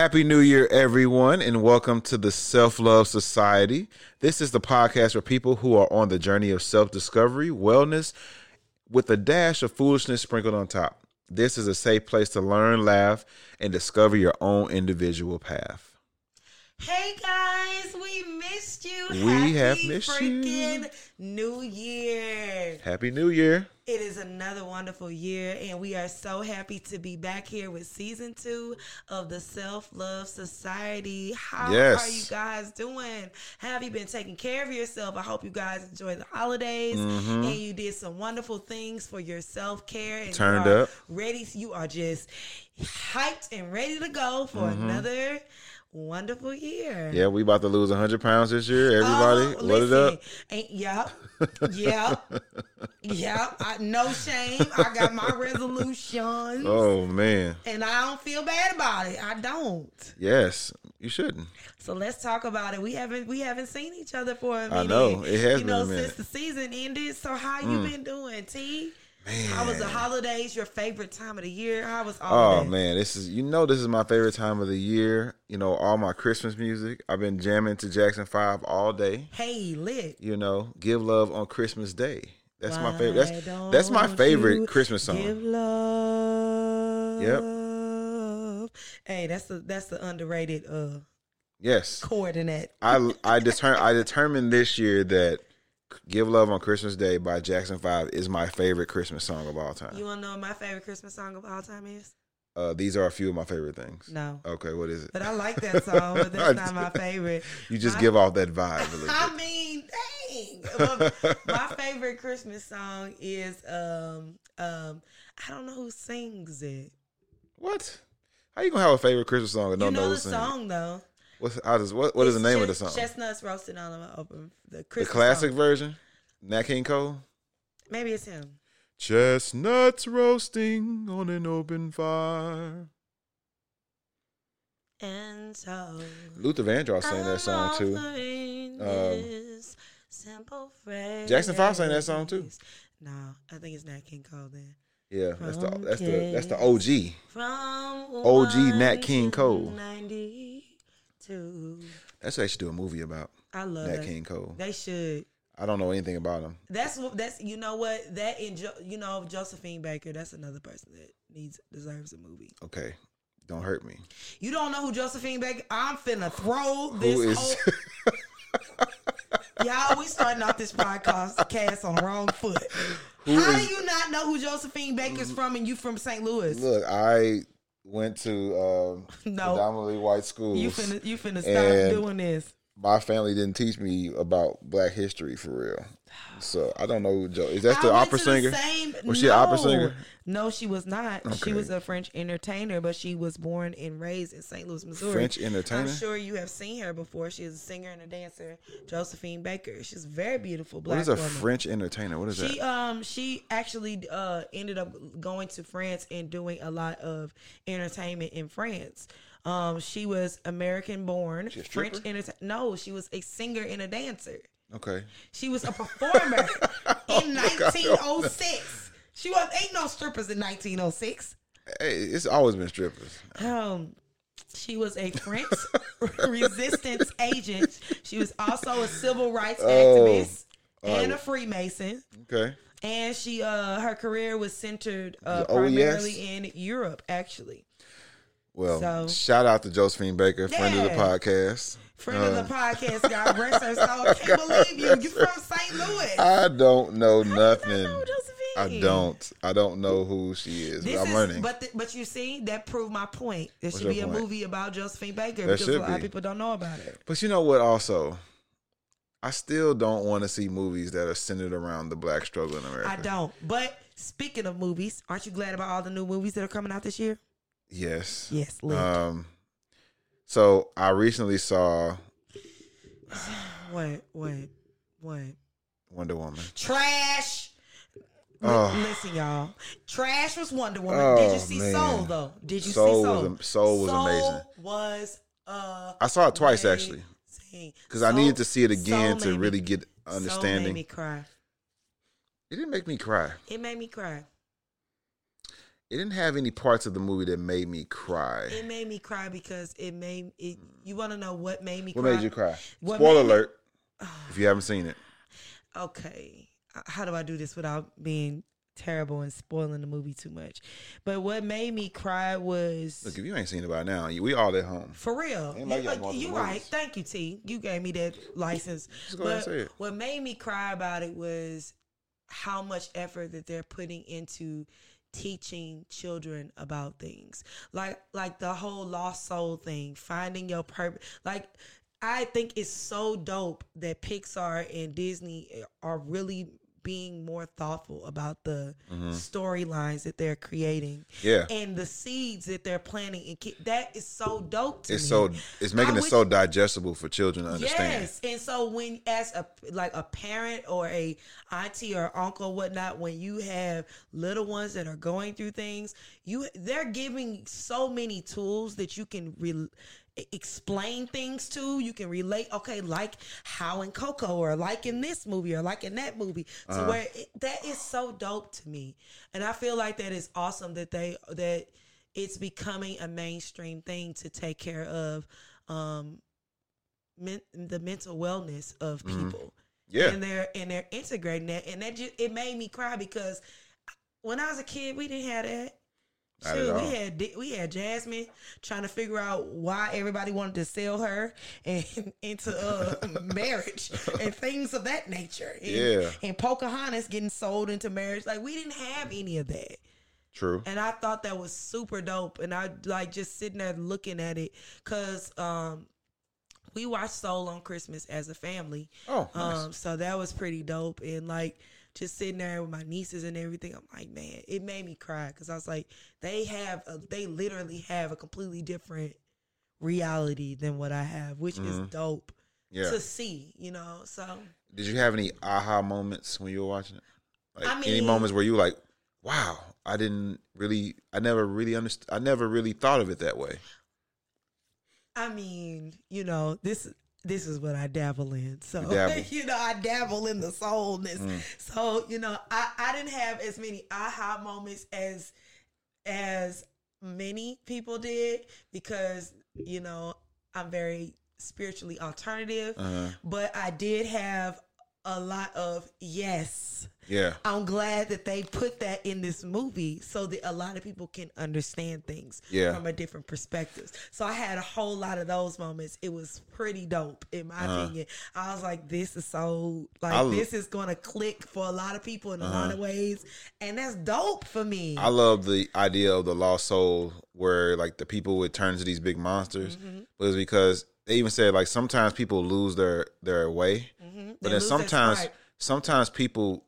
Happy New Year, everyone, and welcome to the Self Love Society. This is the podcast for people who are on the journey of self discovery, wellness, with a dash of foolishness sprinkled on top. This is a safe place to learn, laugh, and discover your own individual path. Hey guys, we missed you. We Happy have missed you. New Year. Happy New Year. It is another wonderful year, and we are so happy to be back here with season two of the Self Love Society. How Yes. are you guys doing? Have you been taking care of yourself? I hope you guys enjoy the holidays Mm-hmm. and you did some wonderful things for your self care. and Turned up. ready. You are just hyped and ready to go for Mm-hmm. another wonderful year. Yeah, we about to lose 100 pounds this year. Everybody, Oh, what it up? Ain't yep, yep, yep. I, no shame. I got my resolutions, Oh, man. and I don't feel bad about it. I don't. Yes, you shouldn't. So let's talk about it. We haven't we haven't seen each other for a minute. I know. It has you been know. Mm. since the season ended. So how you been doing, T? How was the Man. holidays? Your favorite time of the year? How was all Oh man, this is you know this is my favorite time of the year. You know all my Christmas music. I've been jamming to Jackson Five all day. Hey, lit. You know, give love on Christmas Day. That's my favorite. That's that's my favorite Christmas song. Give love. Yep. Hey, that's the that's the underrated uh yes, Coordinate. I I deter I determined this year that "Give Love on Christmas Day" by Jackson Five is my favorite Christmas song of all time. You wanna know what my favorite Christmas song of all time is? Uh, these are a few of my favorite things. No. Okay, what is it? But I like that song, but that's not my favorite. You just My- give off that vibe I mean, dang. My favorite Christmas song is um um I don't know who sings it. What? How you gonna have a favorite Christmas song and You don't know know the song though. What's what what is the name ch- of the song? Chestnuts roasting on an open the Christmas the classic song. version. Nat King Cole. Maybe it's him. Chestnuts roasting on an open fire. And so Luther Vandross sang that song too. Um, Jackson Five sang that song too. No, I think it's Nat King Cole then. Yeah, From that's the that's the that's the OG. From OG Nat King Cole. 90 too. That's what they should do a movie about. I love that. King Cole. They should. I don't know anything about him. That's that's you know what that and jo- you know Josephine Baker. That's another person that needs deserves a movie. Okay, don't hurt me. You don't know who Josephine Baker? I'm finna throw this who is- whole. Y'all, we starting off this podcast cast on the wrong foot. Who How is- do you not know who Josephine Baker's mm. from and you from St. Louis? Look, I went to um, No. predominantly white schools. you finna you finna stop doing this. my family didn't teach me about black history for real. So I don't know Joe is that the opera singer? same- Was she an opera singer? No, she was not. She was a French entertainer, but she was born and raised in St. Louis, Missouri. French entertainer? I'm sure you have seen her before. She is a singer and a dancer, Josephine Baker. She's very beautiful black What is a woman. French entertainer? What is She that? um she actually uh ended up going to France and doing a lot of entertainment in France. Um, she was American born, French entertainer. No, she was a singer and a dancer. Okay. She was a performer Oh in 1906. She was ain't no strippers in 1906. Hey, it's always been strippers. Um, she was a French resistance agent. She was also a civil rights Oh. activist and Oh. a Freemason. Okay. And she, uh, her career was centered uh, OES? primarily in Europe, actually. Well, So- shout out to Josephine Baker, friend of the podcast. Friend of Uh, the podcast, God rest her soul. I can't believe you. You from St. Louis. I don't know How do you nothing. not know Josephine? I don't. I don't know who she is. This but I'm is, learning. but th- but you see, that proved my point. There should be a point? movie about Josephine Baker There because a lot of people don't know about it. But you know what? Also, I still don't want to see movies that are centered around the black struggle in America. I don't. But speaking of movies, aren't you glad about all the new movies that are coming out this year? Yes. Yes, lit. Um. So I recently saw what? What? What? Wonder Woman. Trash. Oh. Listen, y'all. Trash was Wonder Woman. Oh, Did you see man. Soul though? Did you Soul see was Soul? am- Soul was amazing. Was uh. I saw it twice actually because I needed to see it again to really get understanding. Soul made me cry. It didn't make me cry. It made me cry. It didn't have any parts of the movie that made me cry. It made me cry because it made it. You want to know what made me? What cry? made you cry? What Spoiler made me- alert! if you haven't seen it, okay, how do I do this without being terrible and spoiling the movie too much? But what made me cry was look if you ain't seen it by now, we all at home. for real. Ain't like You, y'all going to you right. movies. Thank you, T. You gave me that license. Just go ahead and But what made me cry about it was how much effort that they're putting into teaching children about things. Like like the whole lost soul thing finding your purpose like i think it's so dope that pixar and disney are really being more thoughtful about the storylines that they're creating Mm-hmm. Yeah. and the seeds that they're planting and ki- that is so dope to It's me so it's making I it wish- so digestible for children to understand. Yes, and so when as a like a parent or a auntie or uncle or whatnot, when you have little ones that are going through things, you they're giving so many tools that you can re- explain things to. You can relate. Okay, like how in Coco or like in this movie or like in that movie. So where it, that is so dope to me, and I feel like that is awesome that they that it's becoming a mainstream thing to take care of. Um, men, the mental wellness of people. Yeah. And they're and they're integrating that and that just it made me cry because when I was a kid we didn't have that. Shoot, we had we had Jasmine trying to figure out why everybody wanted to sell her and into uh, marriage and things of that nature. And, Yeah. and Pocahontas getting sold into marriage. Like we didn't have any of that. True. And I thought that was super dope. And I like just sitting there looking at it because um, we watched Soul on Christmas as a family. Oh, nice. Um, so that was pretty dope. And like just sitting there with my nieces and everything, I'm like, man, it made me cry because I was like, they have, a, they literally have a completely different reality than what I have, which is dope Mm-hmm. Yeah. to see, you know. So Did you have any aha moments when you were watching it? Like I any moments where you were like, "Wow, I didn't really, I never really understood, I never really thought of it that way." I mean, you know, this this is what I dabble in. So You dabble. you know, I dabble in the soulness. Mm. So, you know, I, I didn't have as many aha moments as as many people did because, you know, I'm very spiritually alternative. Uh, But I did have a lot of yes. Yeah, I'm glad that they put that in this movie so that a lot of people can understand things Yeah. from a different perspective. So I had a whole lot of those moments. It was pretty dope in my opinion. I was like, this is so like Uh-huh. I l- this is gonna click for a lot of people in a lot of ways. And that's dope for me. I love the idea of the lost soul, where like the people would turn to these big monsters, Mm-hmm. but it's because they even said like sometimes people lose their their way, but Mm-hmm. They then sometimes sometimes people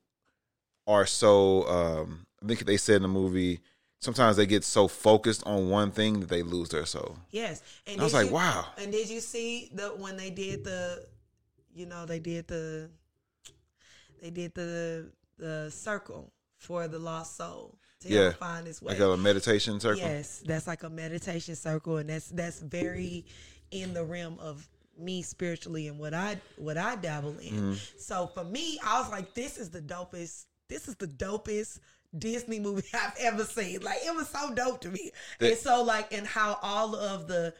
are so um I think they said in the movie sometimes they get so focused on one thing that they lose their soul. Yes. And I was like, you- wow. And did you see the when they did the you know, they did the they did the the circle for the lost soul to Yeah. find its way. Like a meditation circle. Yes, that's like a meditation circle, and that's that's very in the realm of me spiritually and what I what I dabble in. Mm-hmm. So for me, I was like, this is the dopest. This is the dopest Disney movie I've ever seen. Like it was so dope to me, The- and so like and how all of the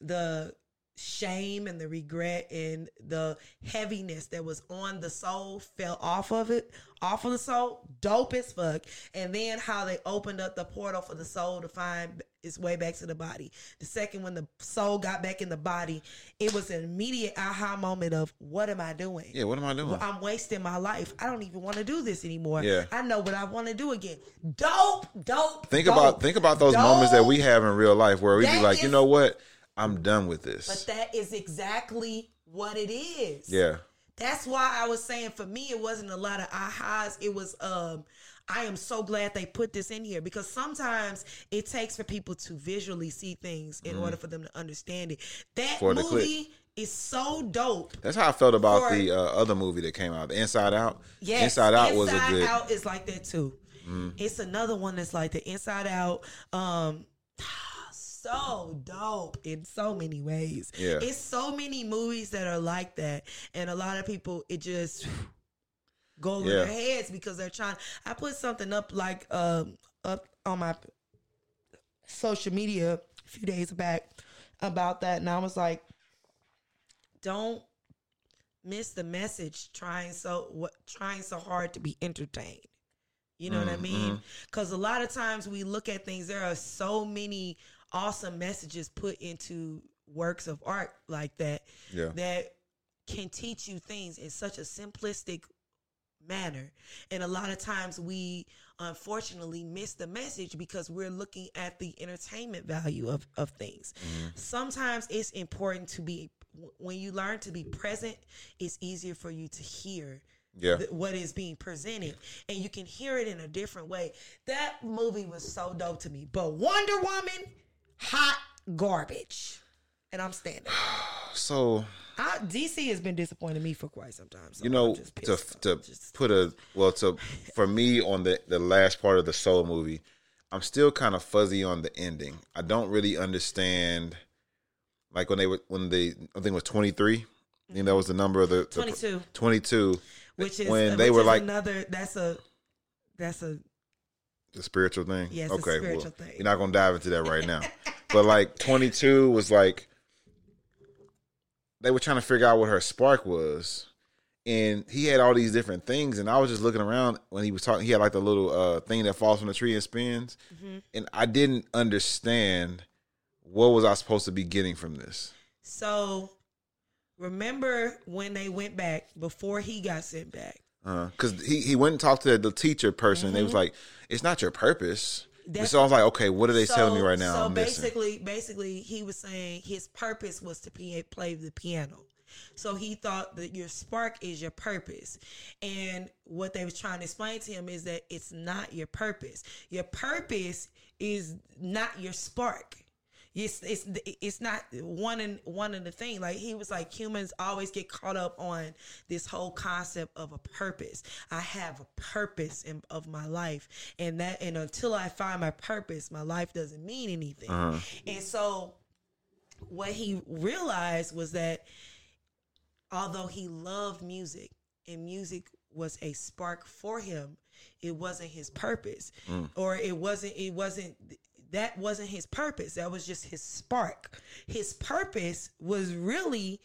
the shame and the regret and the heaviness that was on the soul fell off of it, off of the soul, dope as fuck. And then how they opened up the portal for the soul to find its way back to the body. The second, when the soul got back in the body, it was an immediate aha moment of what am I doing? Yeah, what am I doing? Well, I'm wasting my life. I don't even want to do this anymore. Yeah. I know what I want to do again. Dope, dope. think dope. about think about those moments that we have in real life where we be like, you know what? I'm done with this. But that is exactly what it is. Yeah. That's why I was saying for me it wasn't a lot of ahas. It was um I am so glad they put this in here because sometimes it takes for people to visually see things in order for them to understand it. That. For movie is so dope. That's how I felt about For- the uh, other movie that came out, the Inside Out. Yes, Inside Out was a Inside good. Out is like that too. It's another one that's like the Inside Out. Um, so dope in so many ways. Yeah. it's so many movies that are like that, and a lot of people it just go over Yeah. their heads because they're trying. I put something up like um up on my social media a few days back about that, and I was like, don't miss the message trying so what trying so hard to be entertained. You know what I mean? Because a lot of times we look at things, there are so many awesome messages put into works of art like that Yeah. that can teach you things in such a simplistic manner. And a lot of times we unfortunately miss the message because we're looking at the entertainment value of, of things. Mm-hmm. Sometimes it's important to be, when you learn to be present, it's easier for you to hear Yeah. th- what is being presented and you can hear it in a different way. That movie was so dope to me. But Wonder Woman, hot garbage. And I'm standing. So I, DC has been disappointing me for quite some time. So you know just to pissed. to just- put a well to for me on the the last part of the soul movie i'm still kind of fuzzy on the ending i don't really understand like when they were when they i think it was 23 I think that was the number of the, the 22, 22 which is when uh, they were like another. That's a that's a the spiritual thing Yes, a okay spiritual well thing. you're not gonna dive into that right now but like 22 was like they were trying to figure out what her spark was and he had all these different things and i was just looking around when he was talking he had like the little uh thing that falls from the tree and spins Mm-hmm. and i didn't understand what was i supposed to be getting from this so. Remember when they went back before he got sent back? because he, he went and talked to the teacher person and they was like it's not your purpose Mm-hmm. That's- so i was like okay what are they telling me right now So I'm missing. basically, basically, he was saying his purpose was to play the piano. So he thought that your spark is your purpose, and what they was trying to explain to him is that it's not your purpose. Your purpose is not your spark. It's it's it's not one and one and the thing. Like he was like humans always get caught up on this whole concept of a purpose. I have a purpose in, of my life, and that and until I find my purpose, my life doesn't mean anything. Uh-huh. And so, what he realized was that although he loved music and music was a spark for him, it wasn't his purpose, mm. or it wasn't it wasn't that wasn't his purpose. That was just his spark. His purpose was really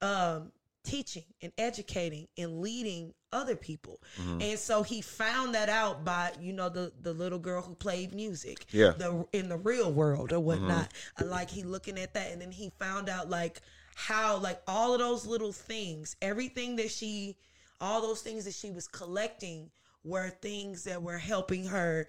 um, teaching and educating and leading other people. Mm-hmm. And so he found that out by, you know, the the little girl who played music. Yeah. The in the real world or whatnot. And like he looking at that and then he found out like how like all of those little things, everything that she all those things that she was collecting were things that were helping her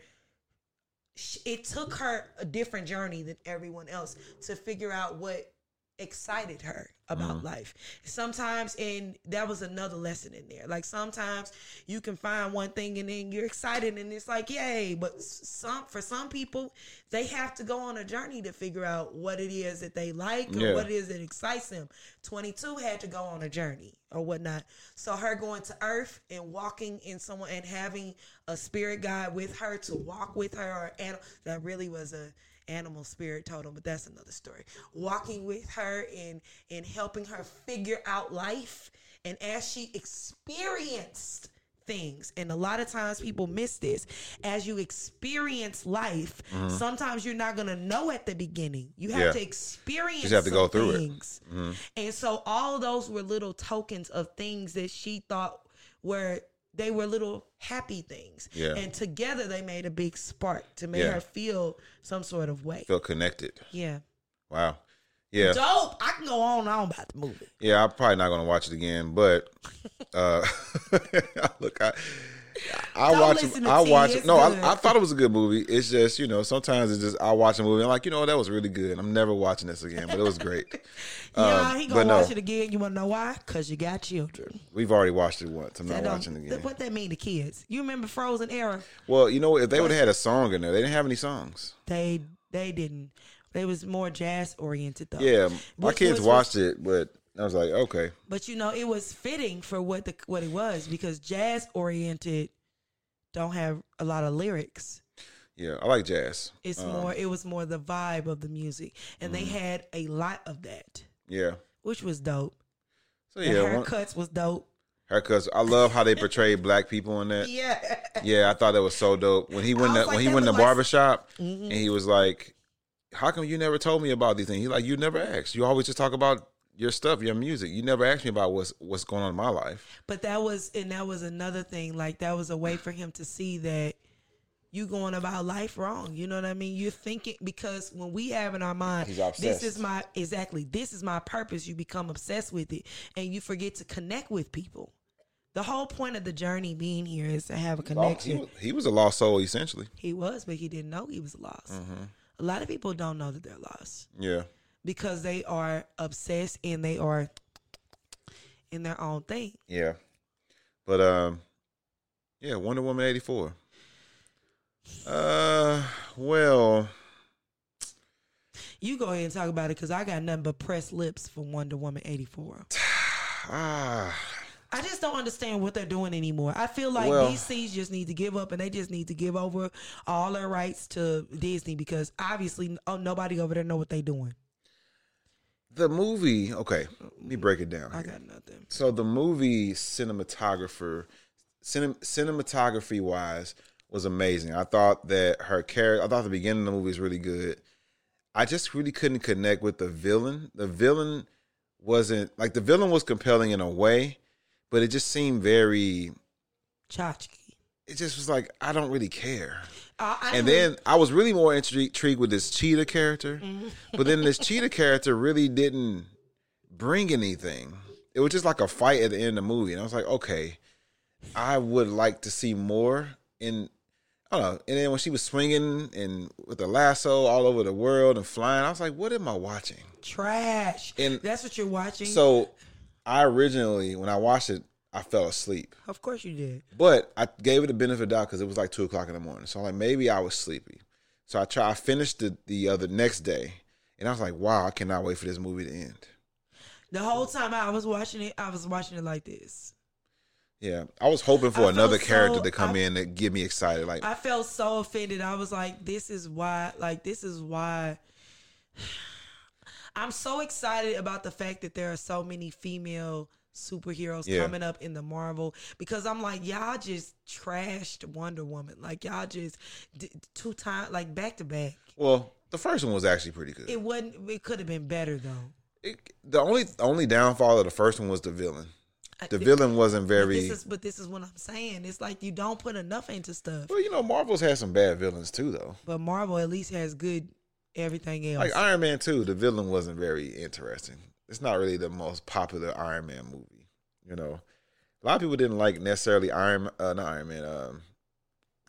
it took her a different journey than everyone else to figure out what excited her about mm-hmm. life. Sometimes and that was another lesson in there. Like sometimes you can find one thing and then you're excited and it's like yay, but some for some people they have to go on a journey to figure out what it is that they like or Yeah. what it is that excites them. 22 had to go on a journey or whatnot. So her going to earth and walking in someone and having a spirit guide with her to walk with her or that really was a animal spirit totem, but that's another story. Walking with her and and helping her figure out life and as she experienced things and a lot of times people miss this as you experience life mm-hmm. sometimes you're not going to know at the beginning you have Yeah. to experience Just have to go through it. things. Mm-hmm. And so all those were little tokens of things that she thought were they were little happy things. Yeah. And together they made a big spark to make Yeah. her feel some sort of way. feel connected Yeah. wow yeah Dope. I can go on and on about the movie. Yeah, I'm probably not gonna watch it again, but uh look, I I Don't watch it. I watch it. No. I, I thought it was a good movie. It's just you know sometimes it's just I watch a movie I'm like you know that was really good. I'm never watching this again, but it was great. yeah, Um, he gonna no. watch it again. You wanna know why? Cause you got children. We've already watched it once. I'm That not watching it again. What that mean to kids? You remember Frozen era? Well, you know if they would have had a song in there, they didn't have any songs. They they didn't. They was more jazz oriented though. Yeah, my Which- kids which watched it, but I was like, okay, But you know, it was fitting for what the what it was because jazz oriented don't have a lot of lyrics. yeah, I like jazz. It's Um, more it was more the vibe of the music. And Mm-hmm. they had a lot of that, Yeah, which was dope. so The yeah, one, haircuts was dope. haircuts. I love how they portrayed black people in that. Yeah. Yeah, I thought that was so dope. When he went to, was when he went to look barbershop barber shop and he was like, how come you never told me about these things? He's like, you never asked. You always just talk about your stuff, your music. You never asked me about what's what's going on in my life. But that was and that was another thing. Like that was a way for him to see that you going about life wrong. You know what I mean? You're thinking because when we have in our mind, this is my exactly this is my purpose. You become obsessed with it, and you forget to connect with people. The whole point of the journey being here is to have a He connection. was, he was a lost soul essentially. He was, but he didn't know he was lost. Mm-hmm. A lot of people don't know that they're lost Yeah. Because they are obsessed and they are in their own thing. Yeah. But um yeah, Wonder Woman 84. Uh well, You go ahead and talk about it because I got nothing but pressed lips for Wonder Woman 84. ah I just don't understand what they're doing anymore. I feel like Well- DC just need to give up and they just need to give over all their rights to Disney because obviously oh, nobody over there know what they're doing. The movie, okay, let me break it down. I here. got nothing. So the movie cinematographer, cinem- cinematography wise, was amazing. I thought that her character, I thought the beginning of the movie was really good. I just really couldn't connect with the villain. The villain wasn't like the villain was compelling in a way, but it just seemed very. Chachki. It just was like I don't really care. Uh, I And then I was really more intrigued with this cheetah character, mm-hmm. but then this cheetah character really didn't bring anything. It was just like a fight at the end of the movie, and I was like, okay, I would like to see more. In I don't know. And then when she was swinging and with the lasso all over the world and flying, I was like, what am I watching? trash. And That's what you're watching. So I originally, when I watched it, I fell asleep. of course you did. But I gave it a benefit of the doubt because it was like two o'clock in the morning. So I'm like, maybe I was sleepy. So I try. I finished the the uh, other next day, and I was like, wow, I cannot wait for this movie to end. The whole time I was watching it, I was watching it like this. Yeah, I was hoping for I another character so- to come I- in and get me excited. Like, I felt so offended. I was like, this is why, like, this is why. I'm so excited about the fact that there are so many female superheroes Yeah. coming up in the Marvel because I'm like, y'all just trashed Wonder Woman. Like, y'all just d- two times, like, back to back. well, the first one was actually pretty good. It wasn't, it could have been better, though. It- the only only downfall of the first one was the villain. I- The villain wasn't But very. this is, but this is what I'm saying. It's like you don't put enough into stuff. well, you know, Marvel's had some bad villains too, though. But Marvel at least has good everything else. Like Iron Man 2, the villain wasn't very interesting. It's not really the most popular Iron Man movie. You know, a lot of people didn't like necessarily Iron, uh, not Iron Man, um,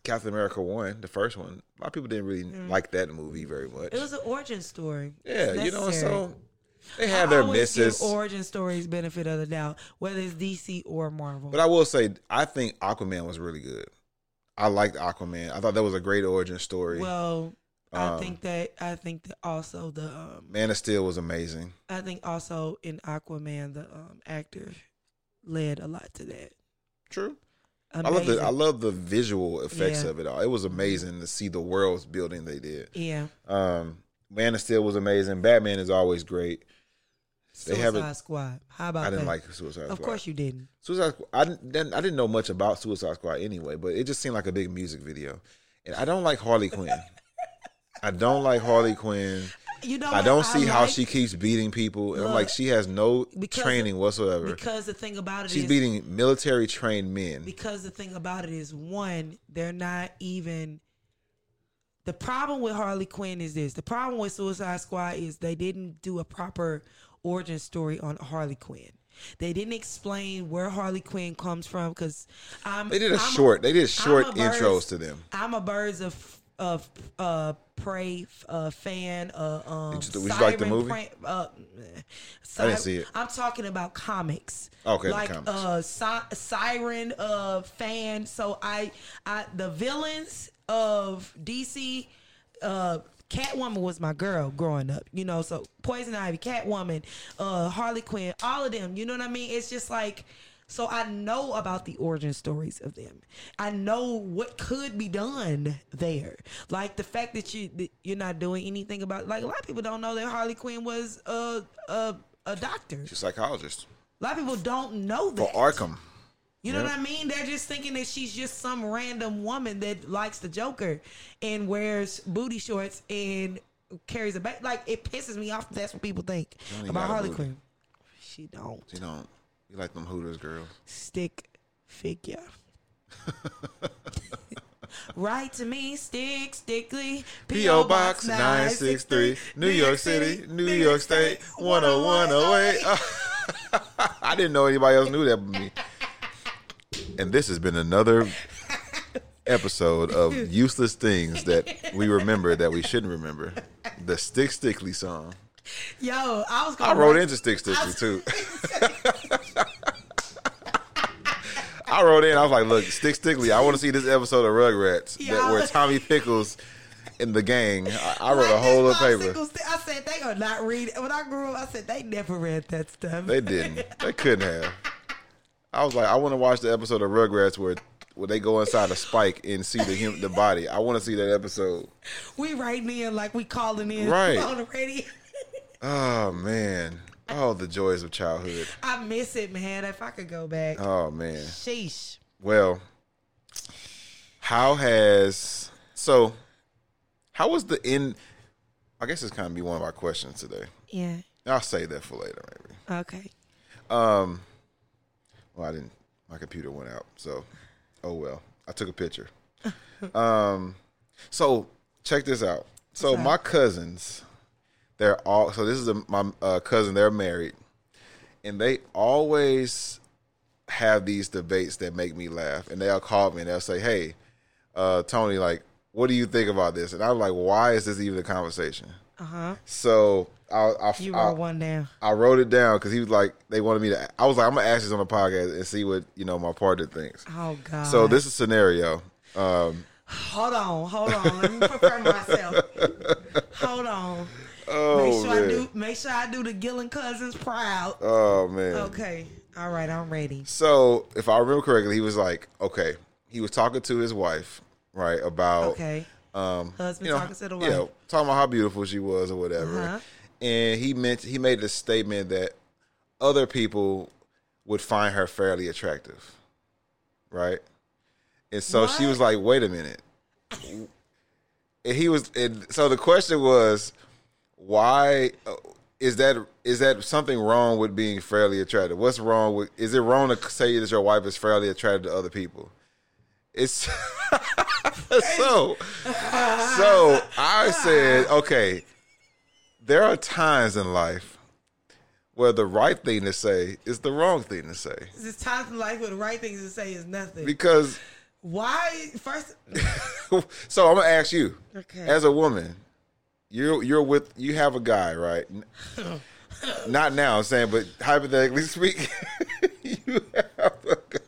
Captain America 1, the first one. A lot of people didn't really like that movie very much. It was an origin story. yeah, you know, so they have their I give misses. origin stories benefit of the doubt, whether it's DC or Marvel. But I will say, I think Aquaman was really good. I liked Aquaman. I thought that was a great origin story. well, I Um, think that I think that also the um, Man of Steel was amazing. I think also in Aquaman the um, actor led a lot to that. True. I love the I love the visual effects Yeah. of it all. It was amazing to see the worlds building they did. yeah. Um, Man of Steel was amazing. Batman is always great. They Suicide haven't- Squad. How about I didn't that? like Suicide Squad. Of course you didn't. Suicide Squad. I didn't. I didn't know much about Suicide Squad anyway, but it just seemed like a big music video, and I don't like Harley Quinn. I don't like Harley Quinn. You know, I don't see how like? she keeps beating people, and I'm like, she has no training whatsoever. because the thing about it She's is- beating military trained men. because the thing about it is one they're not even the problem with harley quinn is this the problem with suicide squad is they didn't do a proper origin story on harley quinn they didn't explain where harley quinn comes from because i'm They did a I'm short. they did short intros to them. i'm a birds of of uh prey uh fan uh um Did you- like the movie? Prey- uh, I didn't see it. i'm talking about comics Okay, like comics. uh si- siren uh fan so i i the villains of dc uh Catwoman was my girl growing up, you know. So Poison Ivy, Catwoman, uh, Harley Quinn, all of them. You know what I mean? It's just like, so I know about the origin stories of them. I know what could be done there. Like the fact that you that you're not doing anything about. Like a lot of people don't know that Harley Quinn was a a, a doctor. She's a psychologist A lot of people don't know that. for. Arkham. You know Yep. what I mean? They're just thinking that she's just some random woman that likes the Joker and wears booty shorts and carries a back. Like it pisses me off. That's what people think about Harley. Quinn. She don't You don't. You like them Hooters, girl. stick figure. Write to me, stick, stickly. P.O. Box 963, New York City, New York State, 10108. I didn't know anybody else knew that but me. And this has been another episode of useless things that we remember that we shouldn't remember. The Stick Stickly song. Yo, I was. I wrote into Stick Stickly too. I wrote in. I was like, "Look, Stick Stickly. I want to see this episode of Rugrats Yeah, that where Tommy Pickles and the gang." I, I wrote Like a whole little paper. I said they are not reading. When I grew up, I said they never read that stuff. They didn't. They couldn't have. I was like, I want to watch the episode of Rugrats where where they go inside a spike and see the hum- the body. I want to see that episode. we writing in like we calling in Right. on the radio. Oh man. Oh, the joys of childhood. I miss it, man. If I could go back, Oh man. sheesh. Well, how has so? How was the in? I guess it's kind of be one of our questions today. Yeah. I'll say that for later, maybe. Okay. Um, well, I didn't. My computer went out, so oh well. I took a picture. um, so check this out. So my cousins, they're all. So this is a, my uh, cousin. They're married, and they always have these debates that make me laugh. And they'll call me and they'll say, "Hey, uh, Tony, like, what do you think about this?" And I'm like, "Why is this even a conversation?" Uh huh. So I, I, You I, wrote one down. I wrote it down because he was like, they wanted me to. I was like, I'm gonna ask this on the podcast and see what you know my partner thinks. Oh God. So this is scenario. Um, Hold on, hold on. Let me prepare myself. Hold on. Oh Make sure I do. Make sure I do the Gillen cousins proud. oh man. Okay. All right. I'm ready. So if I remember correctly, he was like, okay, he was talking to his wife, right, about Okay. um, Husband you know, talking to the wife. yeah, talking about how beautiful she was or whatever. Uh-huh. And he meant he made the statement that other people would find her fairly attractive, right? And so she was like, "Wait a minute." And he was, and so the question was, why uh, is that? Is that something wrong with being fairly attractive? What's wrong with? Is it wrong to say that your wife is fairly attractive to other people? It's so. So I said, okay, there are times in life where the right thing to say is the wrong thing to say This is times in life where the right things to say is nothing. because. Why? First. so I'm gonna ask you, Okay. as a woman, you're you're with you have a guy, right? Not now, I'm saying, but hypothetically speaking, you have a guy.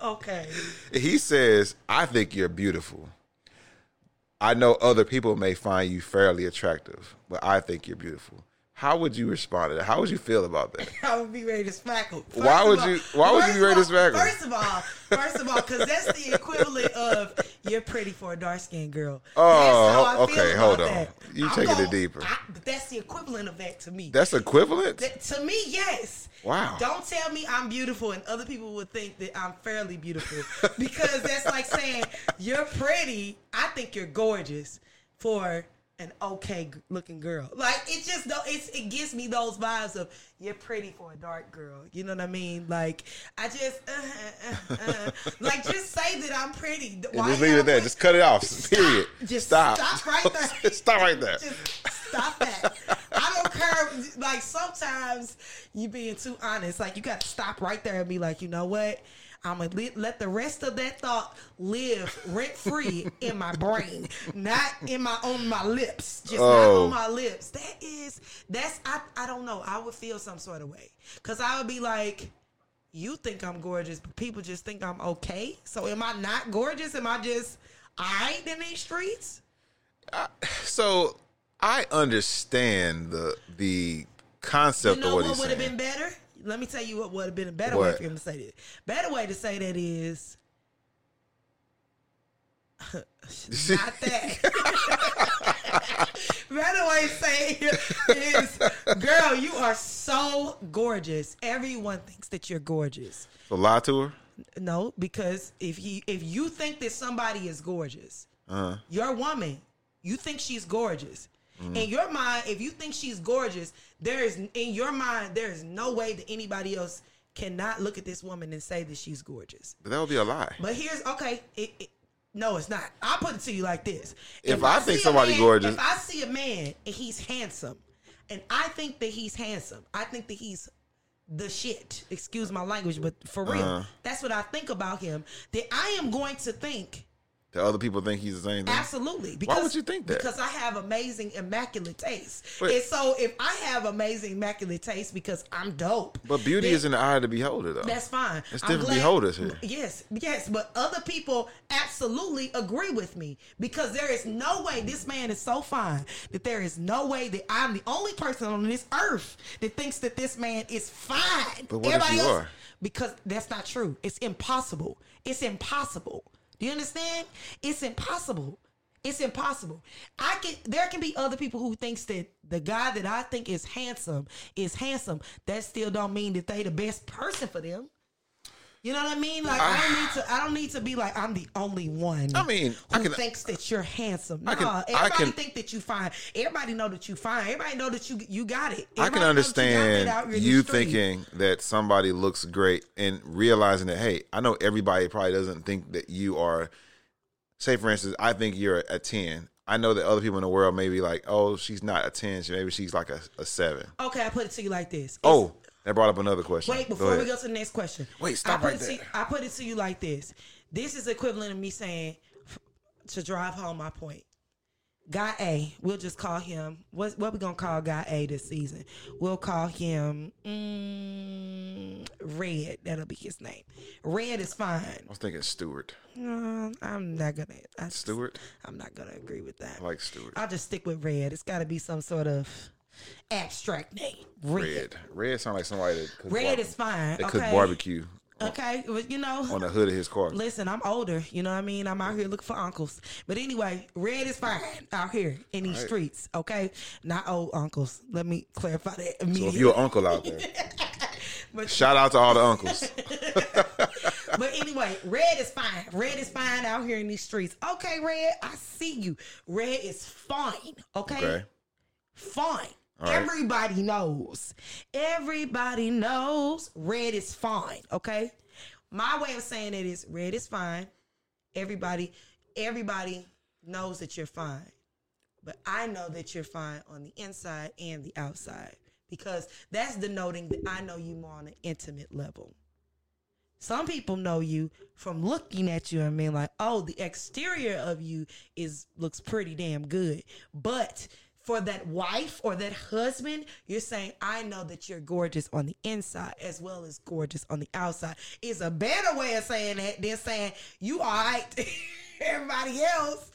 Okay. He says, "I think you're beautiful. I know other people may find you fairly attractive, but I think you're beautiful." How would you respond to that? How would you feel about that? I would be ready to smackle. First Why would all- you- why would you be ready to all- smackle? First of all, first of all, because that's the equivalent of you're pretty for a dark skinned girl. Oh, That's how I okay, hold on. that. You I'm taking it deeper. I- but that's the equivalent of that to me. That's equivalent. That- to me, yes. Wow. Don't tell me I'm beautiful and other people would think that I'm fairly beautiful because that's like saying you're pretty. I think you're gorgeous for an okay looking girl. Like it just don't. It's it gives me those vibes of you're pretty for a dark girl. You know what I mean? Like I just uh, uh, uh, like just say that I'm pretty. Why just leave it there. put- Just cut it off. Period. Just stop. stop right there. stop right there. Just stop that. I don't care. Like sometimes you being too honest. Like you got to stop right there and be like, you know what? I'm gonna let, let the rest of that thought live rent free in my brain, not in my on my lips. Just not Oh. on my lips. That is that's I I don't know. I would feel some sort of way because I would be like. You think I'm gorgeous, but people just think I'm okay. So am I not gorgeous? Am I just alright in these streets? So I understand the the concept You know of what, what he's would have saying. been better? Let me tell you what would have been a better way for him to say that. Better way to say that is not that. better way to say it is, girl, you are so gorgeous. Everyone thinks that you're gorgeous. so lie to her. No, because if he if you think that somebody is gorgeous, Uh-huh. your woman, you think she's gorgeous. In your mind, if you think she's gorgeous, there is in your mind there is no way that anybody else cannot look at this woman and say that she's gorgeous. But that would be a lie. But here's okay. It, it, no, it's not. I'll put it to you like this: If I think somebody man- gorgeous- if I see a man and he's handsome, and I think that he's handsome, I think that he's the shit. Excuse my language, but for real, Uh-huh. that's what I think about him. That I am going to think The other people think he's the same thing. Absolutely. Because, would you think that? Because I have amazing, immaculate taste. But- and so if I have amazing, immaculate taste because I'm dope. But beauty is in the eye of the beholder, though. That's fine. It's different glad- beholders here. Yes, yes. But other people absolutely agree with me because there is no way this man is so fine that there is no way that I'm the only person on this earth that thinks that this man is fine. But what if you are? Because that's not true. It's impossible. It's impossible. Do you understand? It's impossible. It's impossible. I can there can be other people who thinks that the guy that I think is handsome is handsome. That still don't mean that they the best person for them. You know what I mean? Like I don't need to. I don't need to be like I'm the only one. I mean, who I can- thinks that you're handsome. I Nah, can- I everybody can- think that you fine. Everybody know that you fine. Everybody know that you you got it. I can Everybody that you understand in you thinking that somebody looks great and realizing that, hey, I know everybody probably doesn't think that you are. Say, for instance, I think you're a 10. I know that other people in the world may be like, oh, she's not a 10. She, maybe she's like a, a 7. Okay, I put it to you like this. Oh. It's- Oh, that brought up another question. Wait, Go before we ahead. go to the next question. Wait, stop I put right it to, there. I put it to you like this. This is equivalent of me saying to drive home my point. Guy A, we'll just call him. What what we gonna call Guy A this season? We'll call him mm, Red. That'll be his name. Red is fine. I was thinking Stewart. No, I'm not gonna. I just- Stewart? I'm not gonna agree with that. I like Stewart. I'll just stick with Red. It's got to be some sort of abstract name. Red. Red. Red sounds like somebody that could Red is fine. That okay. could barbecue Okay, well, you know, on the hood of his car. Listen, I'm older. You know what I mean? I'm out here looking for uncles. But anyway, red is fine out here in these Right. streets. Okay, not old uncles. Let me clarify that So if you're an uncle out there, but, shout out to all the uncles. but anyway, red is fine. Red is fine out here in these streets. Okay, red, I see you. Red is fine. Okay, Okay. fine. All right. Everybody knows. Everybody knows red is fine. Okay. My way of saying it is red is fine. Everybody, everybody knows that you're fine. But I know that you're fine on the inside and the outside because that's denoting that I know you more on an intimate level. Some people know you from looking at you and being like, "Oh, the exterior of you is looks pretty damn good." But for that wife or that husband, you're saying, "I know that you're gorgeous on the inside as well as gorgeous on the outside." Is a better way of saying that than saying you are right. Everybody else,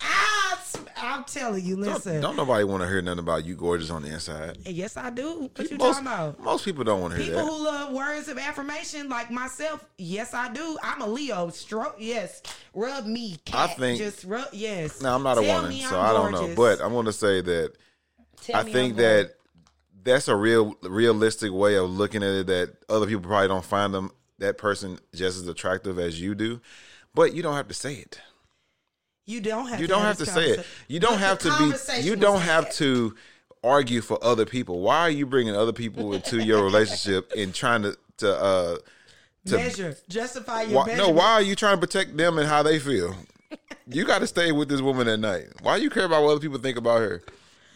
Ah, I, I'm telling you, listen. Don't, don't nobody want to hear nothing about you gorgeous on the inside. Eh, yes, I do. What you most, talking about? most people don't want to hear People that. People who love words of affirmation, like myself, yes, I do. I'm a Leo. Stroke, yes. Rub me, cat. I think- just rub, yes. Now I'm not a woman, me so I'm I don't know. But I'm going to say that Tell I think I'm that gorgeous. that's a real realistic way of looking at it. That other people probably don't find them that person just as attractive as you do, but you don't have to say it. You don't have You to don't have have to say it. You don't have to be. You don't have had. to argue for other people. Why are you bringing other people into your relationship and trying to to uh to measure, justify your why, no? Why are you trying to protect them and how they feel? You got to stay with this woman at night. Why do you care about what other people think about her?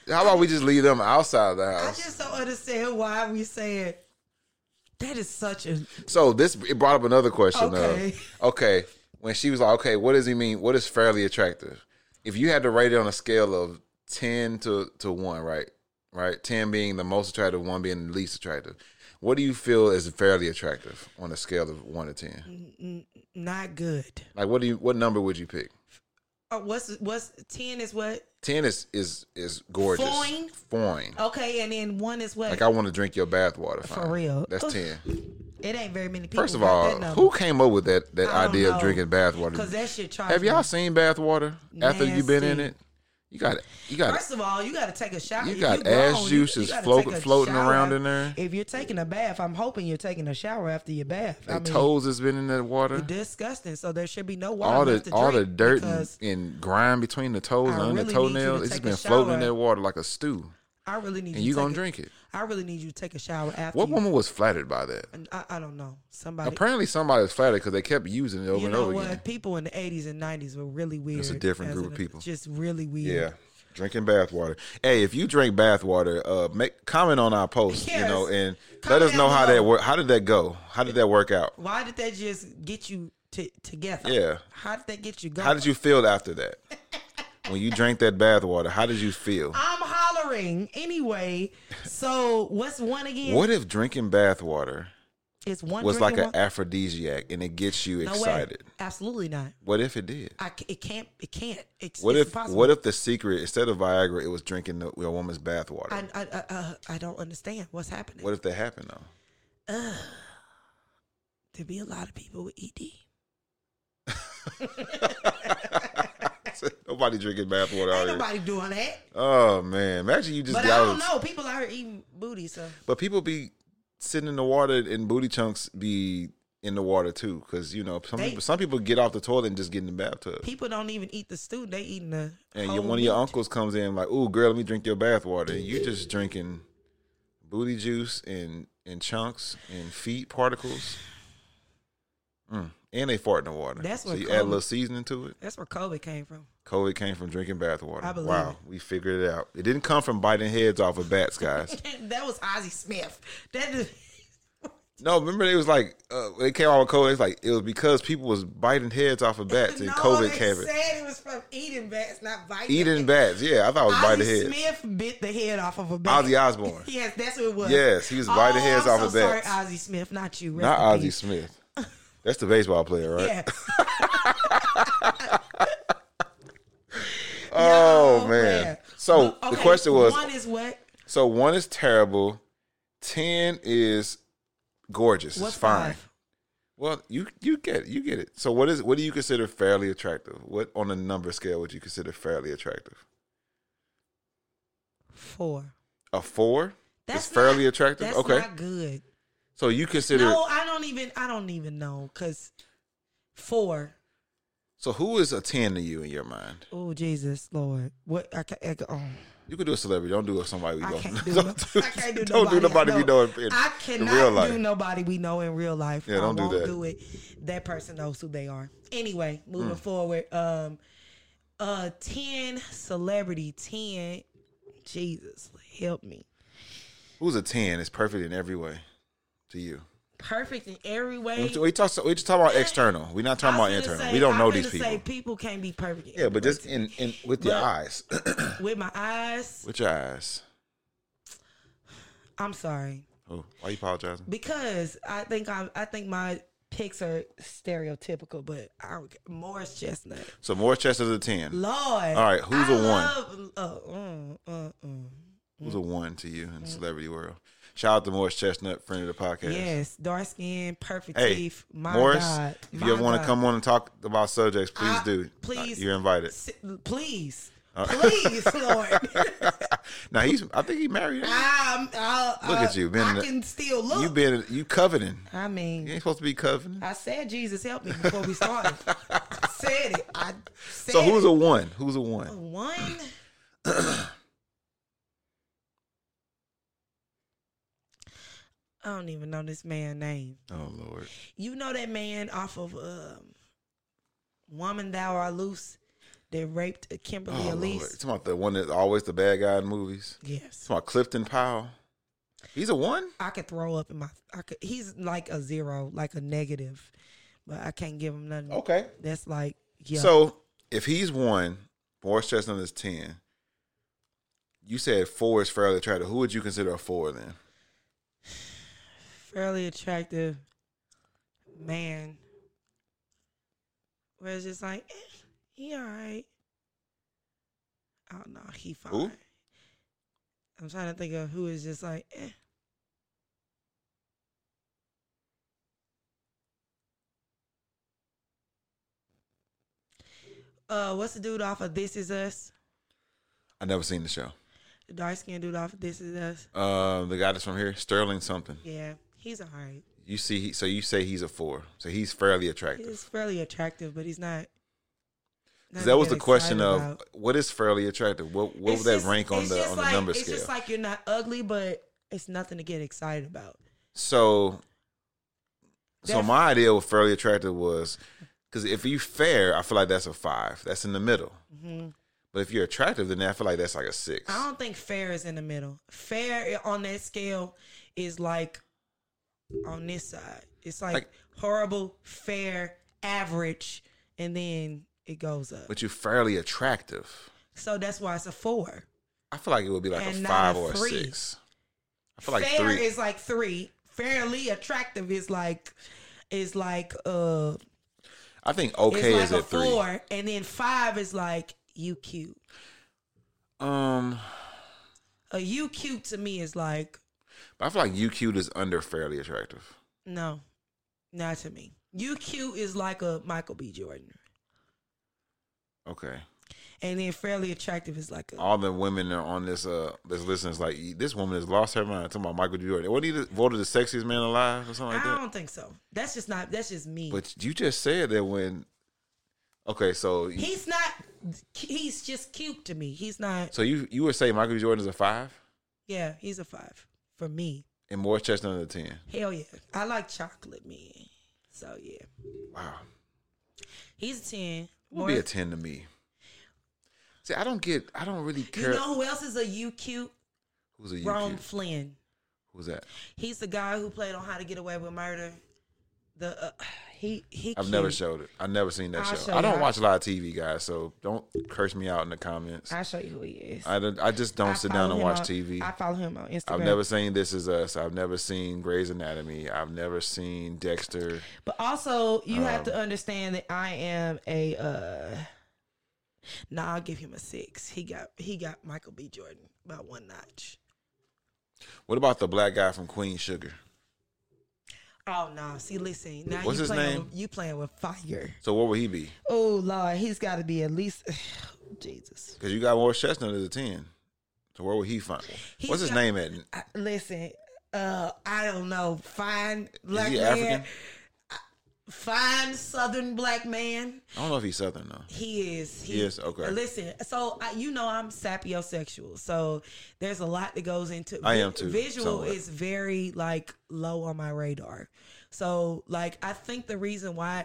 How about we just leave them outside of the house? I just don't understand why we saying that is such a So this it brought up another question. Okay. Of, okay, when she was like, "Okay, what does he mean? What is fairly attractive?" If you had to rate it on a scale of ten to to one, right, right, ten being the most attractive, one being the least attractive, what do you feel is fairly attractive on a scale of one to ten? not good. Like, what do you? What number would you pick? Uh, what's what's ten is what? Ten is is is gorgeous. Foin? Foin. Okay, and then one is what? Like I want to drink your bathwater. For fine. real. That's ten. it ain't very many people. First of all, who came up with that that I idea of drinking bathwater? Cause that shit Have y'all seen bathwater after you've been in it? You got you got First of all, you got to take a shower. you got grown, ass you- you juices floating floating around in there. If you're taking a bath, I'm hoping you're taking a shower after your bath. I mean, toes has been in that water. disgusting. So there should be no water All the all the dirt and, and grime between the toes I and really the you to toenails. It's been floating in that water like a stew. I really need And you you to gonna take a- drink it. I really need you to take a shower after. What you, woman was flattered by that? I, I don't know. Somebody. Apparently somebody was flattered because they kept using it over you and know over what? again. People in the 80s and 90s were really weird. It's a different group an- of people. Just really weird. Yeah. Drinking bath water. Hey, if you drink bath water, uh, make comment on our post, you know, and let us know how that work. How did that go? How did that work out? Why did that just get you to together? Yeah. How did that get you going? How did you feel after that? when you drank that bath water, how did you feel? I'm hollering anyway. So what's one again? What if drinking bath water It's one was like an aphrodisiac and it gets you no way. excited? Absolutely not. What if it did? I it can't. It can't. It's, What it's if impossible. what if the secret instead of Viagra it was drinking the, a woman's bath water? I I, I, uh, I don't understand what's happening. what if that happened though? There'd be a lot of people with ED. Nobody drinking bath water out Ain't here. nobody doing that. Oh man, imagine you just But I don't know. People out here eating booty, so But people be sitting in the water and booty chunks be in the water too, because you know some They- people some people get off the toilet and just get in the bathtub. people don't even eat the stew. They eating the And your, one of your uncles comes in like, "Ooh, girl, let me drink your bath water." And you just drinking booty juice and and chunks and feet particles. Mm. And they fart in the water. That's so what you add a little seasoning to it. That's where COVID came from. COVID came from drinking bath water. I believe wow, it. we figured it out. It didn't come from biting heads off of bats, guys. that was Ozzy Smith. That is, No, remember they was like uh, they came out with COVID. It's like it was because people was biting heads off of bats and no, COVID they came. said it was from eating bats, not biting. Eating bats, yeah, I thought it was biting heads. Smith bit the head off of a bat. Ozzy Osbourne, Yes, that's what it was. Yes, he was biting oh, heads I'm off so of sorry, bats. Ozzie Smith, not you. Rest not Ozzy. Smith. That's the baseball player, right? Yes. Oh Yo, man. So Okay, the question was: one is what? so one is terrible, ten is gorgeous. What's it's fine. five? Well, you you get it, you get it. So what is what do you consider fairly attractive? What on a number scale would you consider fairly attractive? Four. A four That's is fairly attractive. That's okay, not good. So you consider. No, I don't even. I don't even know because four. So who is a ten to you in your mind? Oh Jesus, Lord, what? I can't. I, oh. You could do a celebrity. Don't do somebody we I don't. can't do. don't no, I can't do don't nobody. do nobody I we know in, in, I in cannot real life. do nobody we know in real life. Yeah, don't I do that. do it. That person knows who they are. Anyway, moving Mm. forward. Um, uh, ten celebrity. Ten. Jesus, help me. Who's a ten? It's perfect in every way to you. Perfect in every way. We, talk. We just talk about external. We're not talking about internal. say- we don't know these people. Say people can't be perfect. yeah, but just in, in with your eyes. with my eyes, with your eyes. I'm sorry Oh, why you apologizing? because I think I I think my picks are stereotypical, but I don't, care. Morris Chestnut. So Morris Chester's a ten. Lord. All right, who's I a one? love- uh, mm, mm, mm. Who's a one to you in the celebrity world? Shout out to Morris Chestnut, friend of the podcast. Yes, dark skin, perfect Hey, teeth. My Morris, God, if you ever want to come on and talk about subjects, please I- do. please. you're invited. Please, Uh, please, Lord. now he's. I think he married. I'm, I'll, Look uh, at you, been I the- can still look. You been you coveting. I mean, You ain't supposed to be coveting. I said Jesus help me before we started. I said it. I said So who's it. a one? Who's a one? A one? I don't even know this man's name. Oh Lord. You know that man off of um, "Woman Thou Art Loose" that raped Kimberly Oh Lord. Elise. It's about the one that's always the bad guy in movies. Yes. It's about Clifton Powell. He's a one. I could throw up in my. I could. He's like a zero, like a negative, but I can't give him nothing. Okay. That's like yeah. So if he's one, Morris Chestnut is ten. You said four is fairly attractive. Who would you consider a four then? Fairly attractive man. Where it's just like, eh, he all right. Oh no, he fine. Who? I'm trying to think of who is just like, eh. Uh, what's the dude off of This Is Us? I never seen the show. The dark skinned dude off of This Is Us. Um, the guy that's from here, Sterling something. Yeah, he's all right. You see, he, so you say he's a four. So he's fairly attractive. He's fairly attractive, but he's not. Because that was the question of about. what is fairly attractive. What what It's would that rank on the just on the like- number it's scale? just like you're not ugly, but it's nothing to get excited about. So, so my idea of fairly attractive was because if you fair, I feel like that's a five. That's in the middle. Mm-hmm. But if you're attractive, then I feel like that's like a six. I don't think fair is in the middle. Fair on that scale is like on this side. It's like, Like- horrible, fair, average, and then it goes up. But you're fairly attractive. So that's why it's a four. I feel like it would be like a And not five a or a six. I feel like fair three. is like three. Fairly attractive is like is like uh I think okay like is a at three. four, and then five is like you cute. Um, A you cute to me is like I feel like you cute is under fairly attractive. no, not to me. You cute is like a Michael B. Jordan, Okay. and then fairly attractive is like a All the women are on this uh this listen is like this woman has lost her mind. Talking about Michael B. Jordan. What he voted the sexiest man alive or something like I that? don't think so. That's just not. That's just me. But you just said that when. Okay, so he's not. He's just cute to me. He's not. so you you would say Michael B. Jordan is a five Yeah, he's a five for me. and Morris Chestnut a ten. Hell yeah, I like chocolate men. So yeah, Wow, he's a ten. would be a ten to me. See, I don't get. I don't really care. You know who else is a you cute? Who's a Rome you? Flynn. Who's that? He's the guy who played on How to Get Away with Murder. The uh, he he. I've cute. never showed it. I've never seen that I'll show. I don't watch a lot of TV, guys. So don't curse me out in the comments. I'll show you who he is. I, don't- I just don't I sit down and watch on- TV. I follow him on Instagram. I've never seen This Is Us. I've never seen Grey's Anatomy. I've never seen Dexter. But also, you have Um, to understand that I am a. uh Nah, I'll give him a six. He got he got Michael B. Jordan about one notch. What about the black guy from Queen Sugar? Oh no! See, listen. Now What's you his playing name? With, you playing with fire. So what would he be? Oh Lord, he's got to be at least Jesus. Because you got Morris Chestnut as a ten. So where would he find? He's What's his got- name at? I, listen, uh, I don't know. Fine black he man, African? Fine Southern black man. I don't know if he's Southern though. He is. He is? Okay. Uh, listen, so I, you know I'm sapiosexual, so there's a lot that goes into. I am too, Visual somewhat. is very like low on my radar. So like I think the reason why.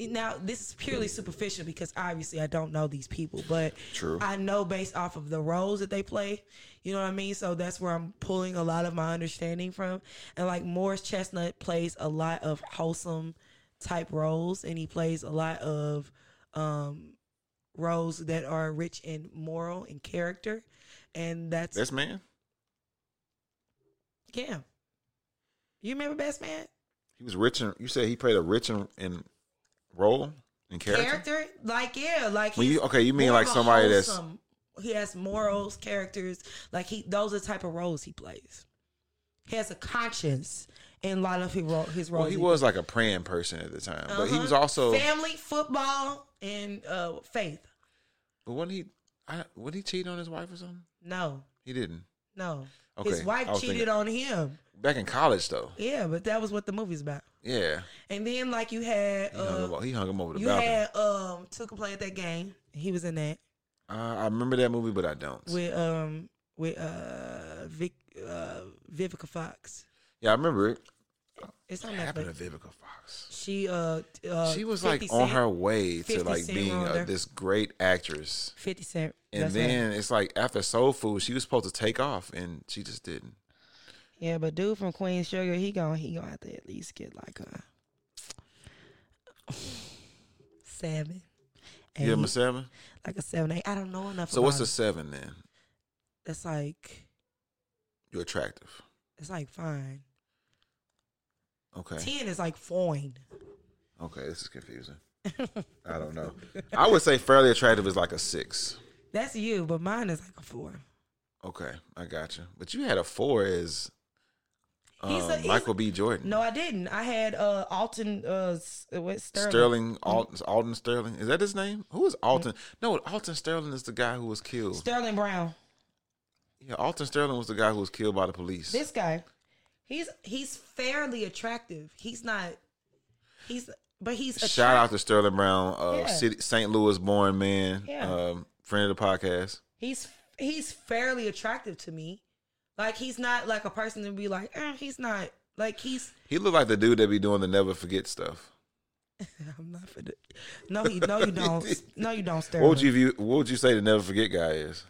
Now this is purely superficial because obviously I don't know these people, but True. I know based off of the roles that they play. You know what I mean? So that's where I'm pulling a lot of my understanding from. And like Morris Chestnut plays a lot of wholesome type roles, and he plays a lot of um, roles that are rich in moral and character. And that's Best man. yeah. You remember Best Man? He was rich and you said he played a rich and, and role and character. Character, like yeah, like you okay, you mean like somebody that's he has morals, characters. Like he, those are the type of roles he plays. He has a conscience in a lot of his, ro- his roles. well, he was like a praying person at the time, but he Uh-huh. was also. family, football, and uh, faith. But wasn't he? I, would he cheat on his wife or something? No, He didn't. no. Okay, His wife cheated thinking- on him. Back in college though. Yeah, but that was what the movie's about. Yeah, And then like you had, he, hung, him, uh, he hung him over the you balcony. had um took a play at that game. He was in that uh, I remember that movie, but I don't. with um with uh Vic uh Vivica Fox. Yeah, I remember it. It's on What happened Netflix. to Vivica Fox? She uh, uh she was 50 like on Cent- her way to like being ruined uh, this great actress, Fifty Cent. and That's her. then it's like after Soul Food, she was supposed to take off, and she just didn't. yeah, but dude from Queen Sugar, he gonna he gonna have to at least get like a seven. Give him a seven. like a seven, eight. I don't know enough. So what's about a seven then? it. It's like You're attractive. it's like fine. Okay. Ten is like fine. Okay, this is confusing. I don't know. I would say fairly attractive is like a six. That's you, but mine is like a four. Okay, I got you. But you had a four as He's Um, a- Michael B. Jordan. No, I didn't. I had uh Alton uh what Sterling. Sterling, Alton, Alton Sterling. Is that his name? Who is Alton? No, Alton Sterling is the guy who was killed. Sterling Brown. Yeah, Alton Sterling was the guy who was killed by the police. This guy, he's he's fairly attractive. He's not. He's but he's a Shout out to Sterling Brown, uh, Yeah. City, St. Louis born man, Yeah. um, friend of the podcast. He's he's fairly attractive to me. Like he's not like a person to be like, eh, he's not like he's. He looked like the dude that be doing the never forget stuff. I'm not for the. No, he no you don't. No, you don't. Sterling. What would you view, What would you say the never forget guy is?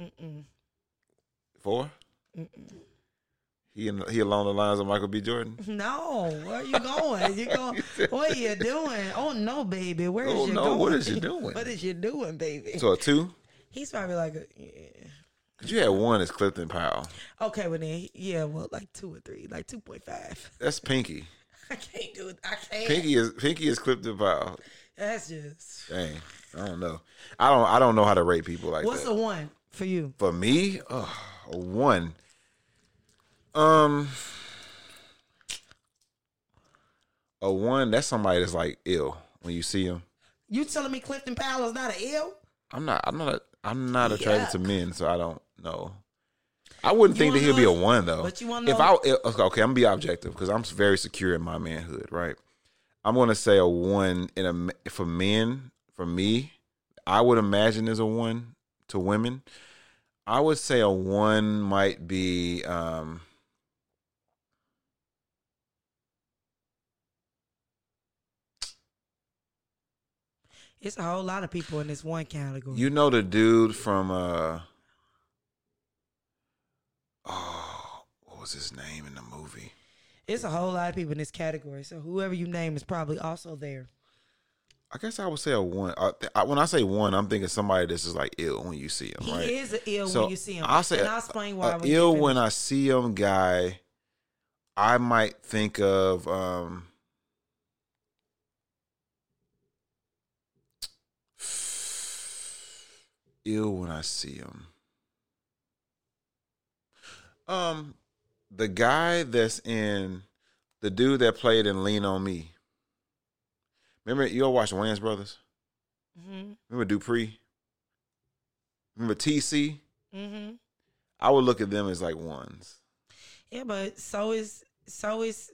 Mm-mm. Four. He in, he along the lines of Michael B. Jordan. No, where you going? You going? What are you doing? Oh no, baby, where is Oh, you no, going? what is you doing? what is you doing, baby? So a two. He's probably like, a, yeah. Cause you had one is Clifton Powell. okay, well then, yeah, well, like two or three, like two point five. That's Pinky. I can't do it. I can't. Pinky is Pinky is Clifton Powell. That's just. Dang, I don't know. I don't. I don't know how to rate people like What's that. What's the one for you? For me, oh, a one. Um, a one. That's somebody that's like ill when you see him. You telling me Clifton Powell is not an ill? I'm not. I'm not. I'm not attracted to men, so I don't know. I wouldn't You think that he'll be a one though. but you wanna if know- I okay, I'm gonna be objective because I'm very secure in my manhood, right? I'm gonna say a one in a for men. For me, I would imagine is a one to women. I would say a one might be. um It's a whole lot of people in this one category. You know the dude from uh oh what was his name in the movie? it's a whole lot of people in this category. So whoever you name is probably also there. I guess I would say a one. I, I, when I say one, I'm thinking somebody that's just like ill when you see him, He right? is ill So, when you see him. I'll say and I'll explain why. A when ill when I see him guy, I might think of um ill when I see him. Um, the guy that's in the dude that played in Lean on Me. Remember you all watched Wayans Brothers? Mm-hmm. Remember Dupree? Remember TC? hmm I would look at them as like ones. Yeah, but so is so is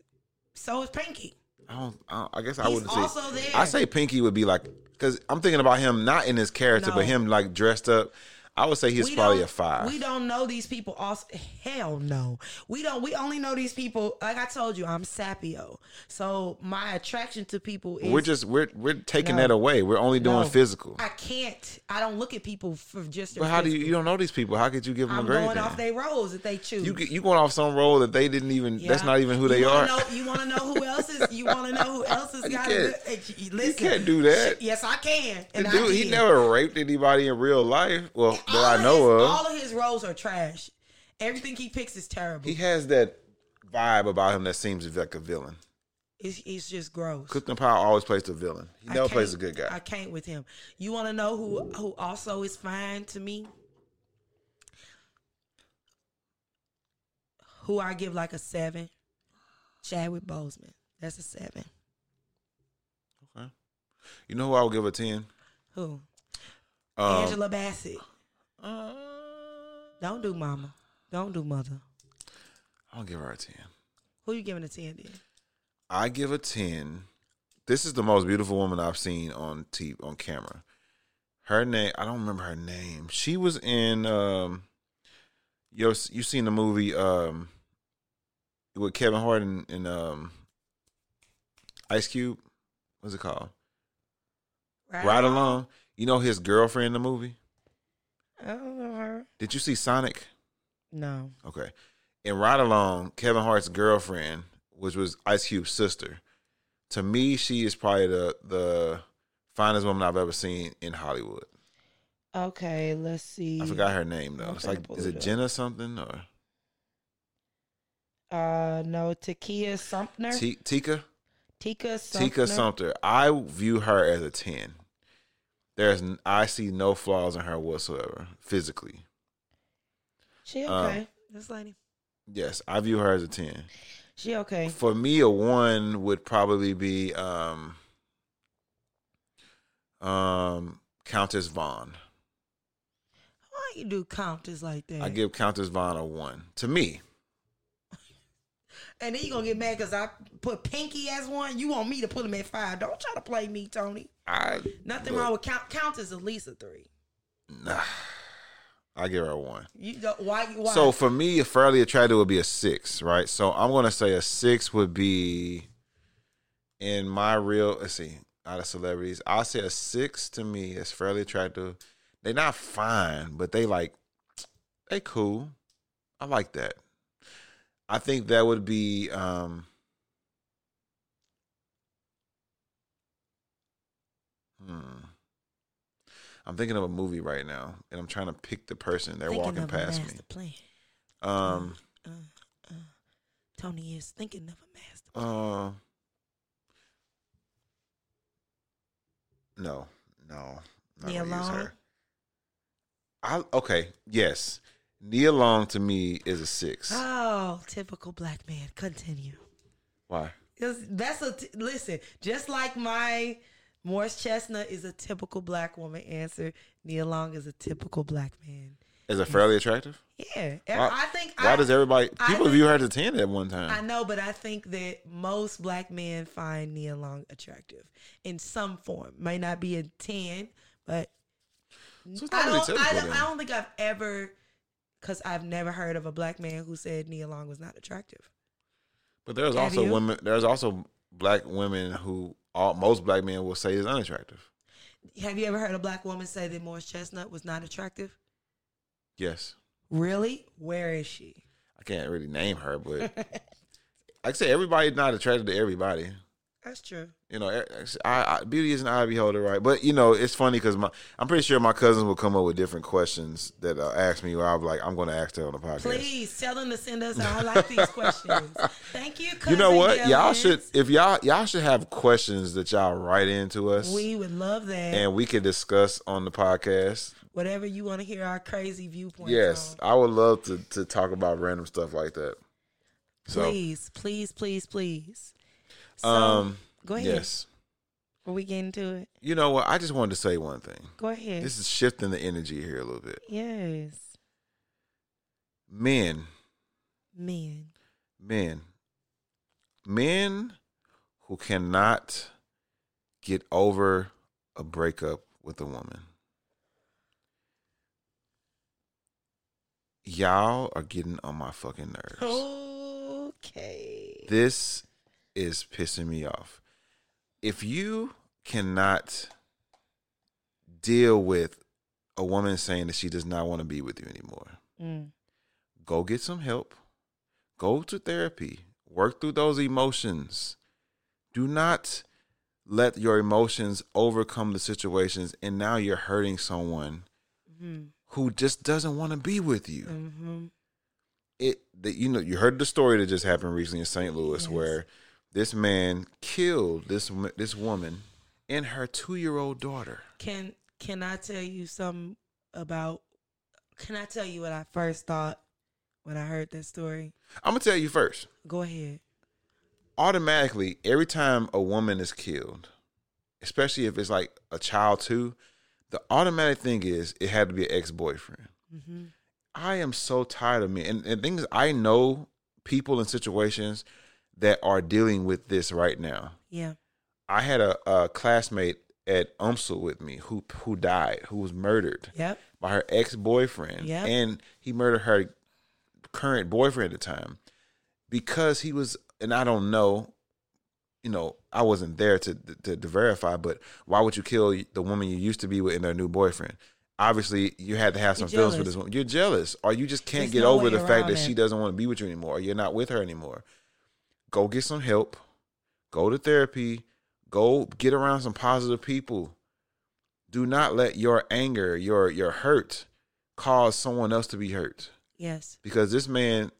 so is Pinky. I don't. I, don't- I guess I He's wouldn't say. also there. I say Pinky would be like because I'm thinking about him not in his character, No. but him like dressed up. I would say he's We probably a five. We don't know these people. Also, hell no. We don't. We only know these people. Like I told you, I'm Sapio. So my attraction to people is We're just we're we're taking No. that away. We're only doing No. physical. I can't. I don't look at people for just. But how do you? You don't know these people. How could you give them I'm a grade? going then? off their roles that they choose. you you going off some role that they didn't even. That's not even who You they are. Know, you want to know who else is? You want to know who else has You got can't- it? You, can't do that. Yes, I can. And I dude, he never raped anybody in real life. Well, that All I of know his, of. All of his roles are trash. Everything he picks is terrible. He has that vibe about him that seems like a villain. It's, it's just gross. Clifton Powell always plays the villain. He I never plays a good guy. I can't with him. You want to know who who also is fine to me? Who I give like a seven? Chadwick Boseman. That's a seven. Okay. You know who I would give a ten? Who? Um, Angela Bassett. Uh, Don't do mama. Don't do mother. I'll give her a ten. Who you giving a ten then? I give a ten. This is the most beautiful woman I've seen on TV on camera. Her name, I don't remember her name. She was in um you you seen the movie um with Kevin Hart and, and um Ice Cube? What's it called? Ride Along. You know his girlfriend in the movie? I don't know her. Did you see Sonic? No. Okay. In Ride Along, Kevin Hart's girlfriend, which was Ice Cube's sister, to me, she is probably the the finest woman I've ever seen in Hollywood. Okay, let's see. I forgot her name though. I'm It's like is it it. Jenna something or Uh, no, Takia Sumpner. T- Tika? Tika. Tika Sumpter. I view her as a ten. There's I see no flaws in her whatsoever physically. She Um, okay. this lady. Yes, I view her as a ten. She okay. For me, a one would probably be um, um, Countess Vaughn. Why you do Countess like that? I give Countess Vaughn a one. To me, and then you gonna get mad because I put Pinky as one. You want me to put him at five? Don't try to play me, Tony. I Nothing look, wrong with count. Count is at least a three. Nah, I give her a one. You don't, why? Why? So for me, a fairly attractive would be a six, right? So I'm gonna say a six would be in my real. Let's see, out of celebrities, I'll say a six to me is fairly attractive. They're not fine, but they like they cool. I like that. I think that would be um hmm. I'm thinking of a movie right now, and I'm trying to pick the person. They're Thinking walking past me. Plan. Um, Uh, uh, Tony is thinking of a master. uh, no, no, not Nia gonna use her. I okay, yes. Nia Long to me is a six. Oh, typical black man. Continue. Why? 'Cause That's a t- listen. Just like my Morris Chestnut is a typical black woman answer. Nia Long is a typical black man. Is it fairly attractive? Yeah, Why- I think. Why I, does everybody people think- view her as a ten at one time? I know, but I think that most black men find Nia Long attractive in some form. Might not be a ten, but So I really don't. I don't, I don't think I've ever, because I've never heard of a black man who said Nia Long was not attractive. But there's Have also you? women. There's also black women who all most black men will say is unattractive. Have you ever heard a black woman say that Morris Chestnut was not attractive? Yes, Really? Where is she? I can't really name her, but like I say, everybody's not attracted to everybody. That's true. You know, I, I, beauty is an eye beholder, right? But you know, it's funny because my I'm pretty sure my cousins will come up with different questions that uh, ask me. Where I'm like, I'm going to ask that on the podcast. Please tell them to send us. I like these questions. Thank you. You know cousin what? Y'all should if y'all y'all should have questions that y'all write into us We would love that. and we can discuss on the podcast. Whatever you want to hear our crazy viewpoints. Yes, on. I would love to to talk about random stuff like that. So, Please, please, please, please. So, um, go ahead. yes, Are we getting to it? you know what? I just wanted to say one thing. Go ahead. This is shifting the energy here a little bit. yes. Men, Men. men, men who cannot get over a breakup with a woman. Y'all are getting on my fucking nerves. Okay. This is pissing me off. If you cannot deal with a woman saying that she does not want to be with you anymore, Mm. go get some help. Go to therapy. Work through those emotions. Do not let your emotions overcome the situations and now you're hurting someone hmm who just doesn't want to be with you. hmm it that you know you heard the story that just happened recently in St. Louis Yes. where this man killed this this woman and her 2-year-old daughter. Can Can I tell you something about? Can I tell you what I first thought when I heard that story? I'm to tell you first. Go ahead. Automatically every time a woman is killed, especially if it's like a child too, the automatic thing is it had to be an ex-boyfriend. hmm I am so tired of me. And, and things I know people in situations that are dealing with this right now. Yeah. I had a, a classmate at UMSL with me who who died, who was murdered Yep. by her ex boyfriend, Yep. and he murdered her current boyfriend at the time because he was. And I don't know, you know, I wasn't there to, to to verify, but why would you kill the woman you used to be with and their new boyfriend? Obviously, you had to have some feelings for this woman. You're jealous, or you just can't There's get no over the fact that it. she doesn't want to be with you anymore. Or you're not with her anymore. Go get some help. Go to therapy. Go get around some positive people. Do not let your anger, your your hurt, cause someone else to be hurt. Yes. Because this man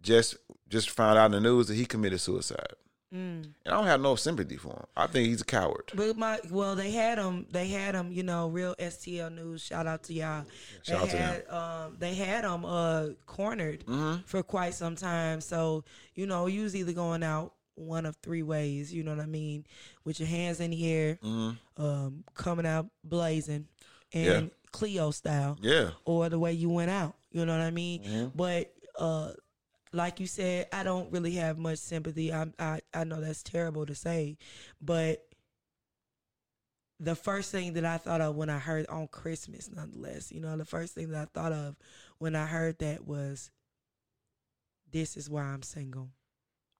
just just found out in the news that he committed suicide. Mm. and I don't have no sympathy for him. I think he's a coward. But my well, they had them. They had them. You know, real STL news. Shout out to y'all. shout they out to had um they had them uh cornered Mm-hmm. for quite some time. So you know, you was either going out one of three ways. You know what I mean? With your hands in the air, Mm-hmm. um, coming out blazing, and Yeah. Cleo style, Yeah, or the way you went out. You know what I mean? Mm-hmm. But uh, like you said, I don't really have much sympathy. I I I know that's terrible to say, but the first thing that I thought of when I heard on Christmas, nonetheless, you know, the first thing that I thought of when I heard that was, "This is why I'm single."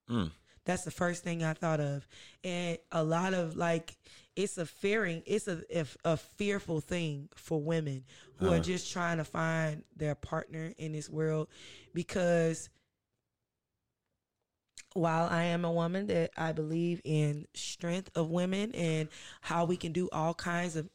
Mm. That's the first thing I thought of, and a lot of like, it's a fearing, it's a a, a fearful thing for women who Uh-huh. are just trying to find their partner in this world, because while I am a woman that I believe in strength of women and how we can do all kinds of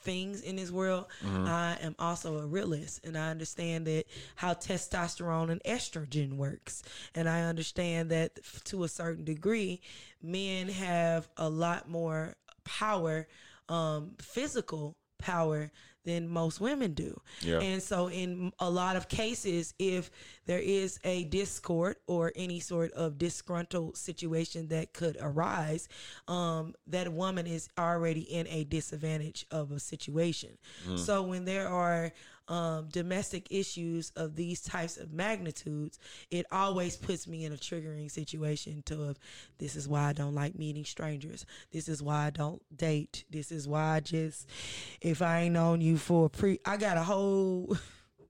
things in this world, I am also a realist and I understand that how testosterone and estrogen works. And I understand that to a certain degree, men have a lot more power, um, physical power than most women do. Yeah. And so, in a lot of cases, if there is a discord or any sort of disgruntled situation that could arise, um, that woman is already in a disadvantage of a situation. So, when there are um, domestic issues of these types of magnitudes, it always puts me in a triggering situation to of this is why I don't like meeting strangers. This is why I don't date. This is why I just if I ain't known you for a pre I got a whole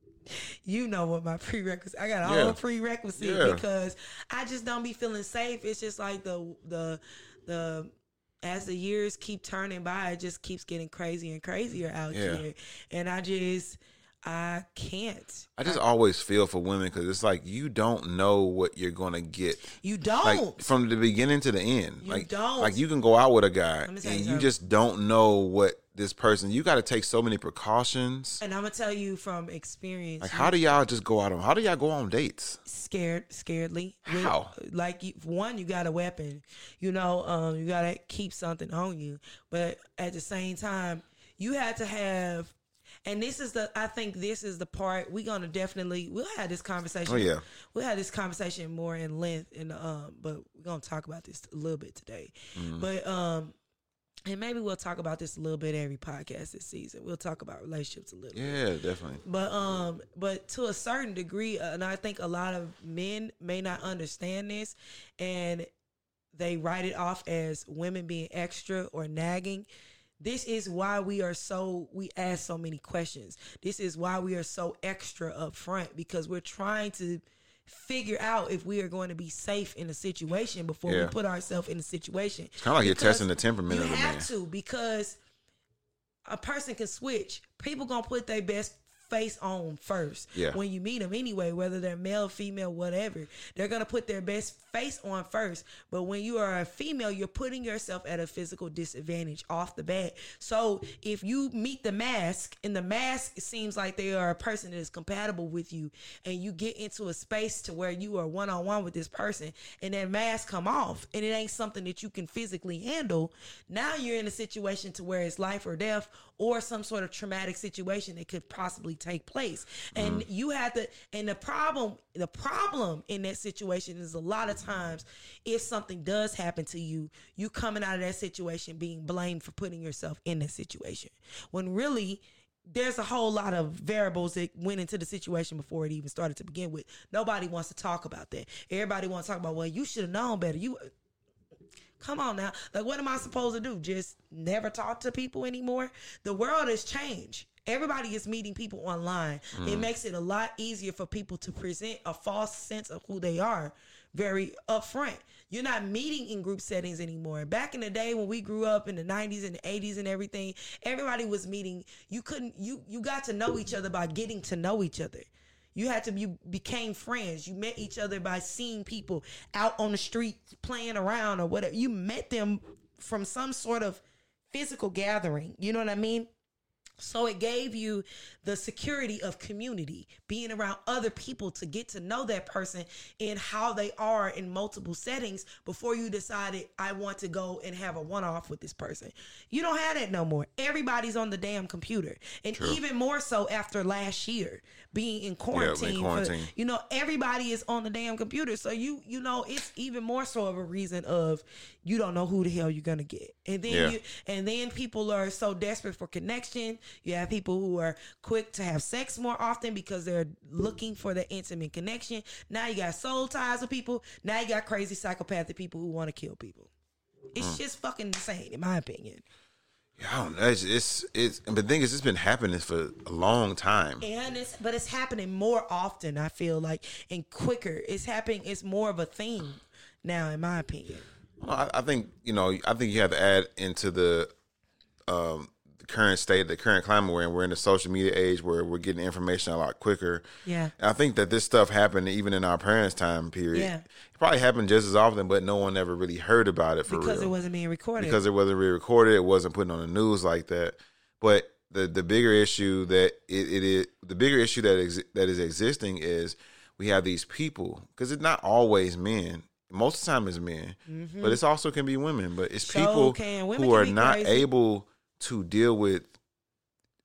you know what my prerequisite I got a Yeah. whole prerequisite Yeah. because I just don't be feeling safe. It's just like the the the as the years keep turning by, it just keeps getting crazier and crazier out Yeah. here. And I just I can't. I just always feel for women because it's like you don't know what you're gonna get. You don't. Like from the beginning to the end. You like don't. like you can go out with a guy and you you just don't know what this person. You got to take so many precautions. and I'm gonna tell you from experience. Like how do y'all just go out on? How do y'all go on dates? scared scaredly With- How? like you, one you got a weapon you know um you got to keep something on you but at the same time you had to have and this is the i think this is the part we're gonna definitely we'll have this conversation Oh, yeah. we'll have this conversation more in length and um but we're gonna talk about this a little bit today Mm-hmm. but um and maybe we'll talk about this a little bit every podcast this season we'll talk about relationships a little bit Yeah, definitely. but um, but to a certain degree, uh, and I think a lot of men may not understand this, and they write it off as women being extra or nagging. This is why we are so we ask so many questions. This is why we are so extra up front because we're trying to figure out if we are going to be safe in a situation before Yeah. we put ourselves in a situation. It's kind of like you're testing the temperament you of the have man. to because a person can switch. People gonna put their best face on first Yeah. when you meet them anyway, whether they're male, female, whatever. They're gonna put their best face on first. But when you are a female, you're putting yourself at a physical disadvantage off the bat. So if you meet the mask and the mask seems like they are a person that is compatible with you, and you get into a space to where you are one on one with this person, and that mask come off, and it ain't something that you can physically handle, now you're in a situation to where it's life or death or some sort of traumatic situation that could possibly take place. And mm-hmm. you have to and the problem the problem in that situation is a lot of times if something does happen to you, you coming out of that situation being blamed for putting yourself in that situation. When really there's a whole lot of variables that went into the situation before it even started to begin with. Nobody wants to talk about that. Everybody wants to talk about, well, you should have known better. You come on now. Like, what am I supposed to do? Just never talk to people anymore? The world has changed. Everybody is meeting people online. It mm. makes it a lot easier for people to present a false sense of who they are very upfront. You're not meeting in group settings anymore. Back in the day when we grew up in the 90s and the 80s and everything, everybody was meeting. You couldn't you you got to know each other by getting to know each other. You had to be became friends. You met each other by seeing people out on the street playing around or whatever. You met them from some sort of physical gathering. You know what I mean? So it gave you the security of community, being around other people to get to know that person and how they are in multiple settings before you decided I want to go and have a one off with this person. You don't have that no more. Everybody's on the damn computer. And True. even more so after last year being in quarantine. for- quarantine. you know, everybody is on the damn computer. So you you know, it's even more so of a reason of you don't know who the hell you're gonna get. And then Yeah. you and then people are so desperate for connection. You have people who are quick to have sex more often because they're looking for the intimate connection. Now you got soul ties with people. Now you got crazy psychopathic people who want to kill people. It's Mm. just fucking insane, in my opinion. Yeah, I don't know. It's, it's it's the thing is, it's been happening for a long time. And it's but it's happening more often. I feel like and quicker. It's happening. It's more of a thing now, in my opinion. Well, I, I think you know. I think you have to add into the um, current state, the current climate we're in. We're in the social media age where we're getting information a lot quicker. Yeah. I think that this stuff happened even in our parents' time period. Yeah. It probably happened just as often, but no one ever really heard about it for because real. it wasn't being recorded. because it wasn't being recorded. It wasn't put on the news like that. But the the bigger issue that it, it is the bigger issue that ex, that is existing is we have these people because it's not always men. Most of the time it's men, but it's also can be women. But it's Mm-hmm. People who are not crazy. able to deal with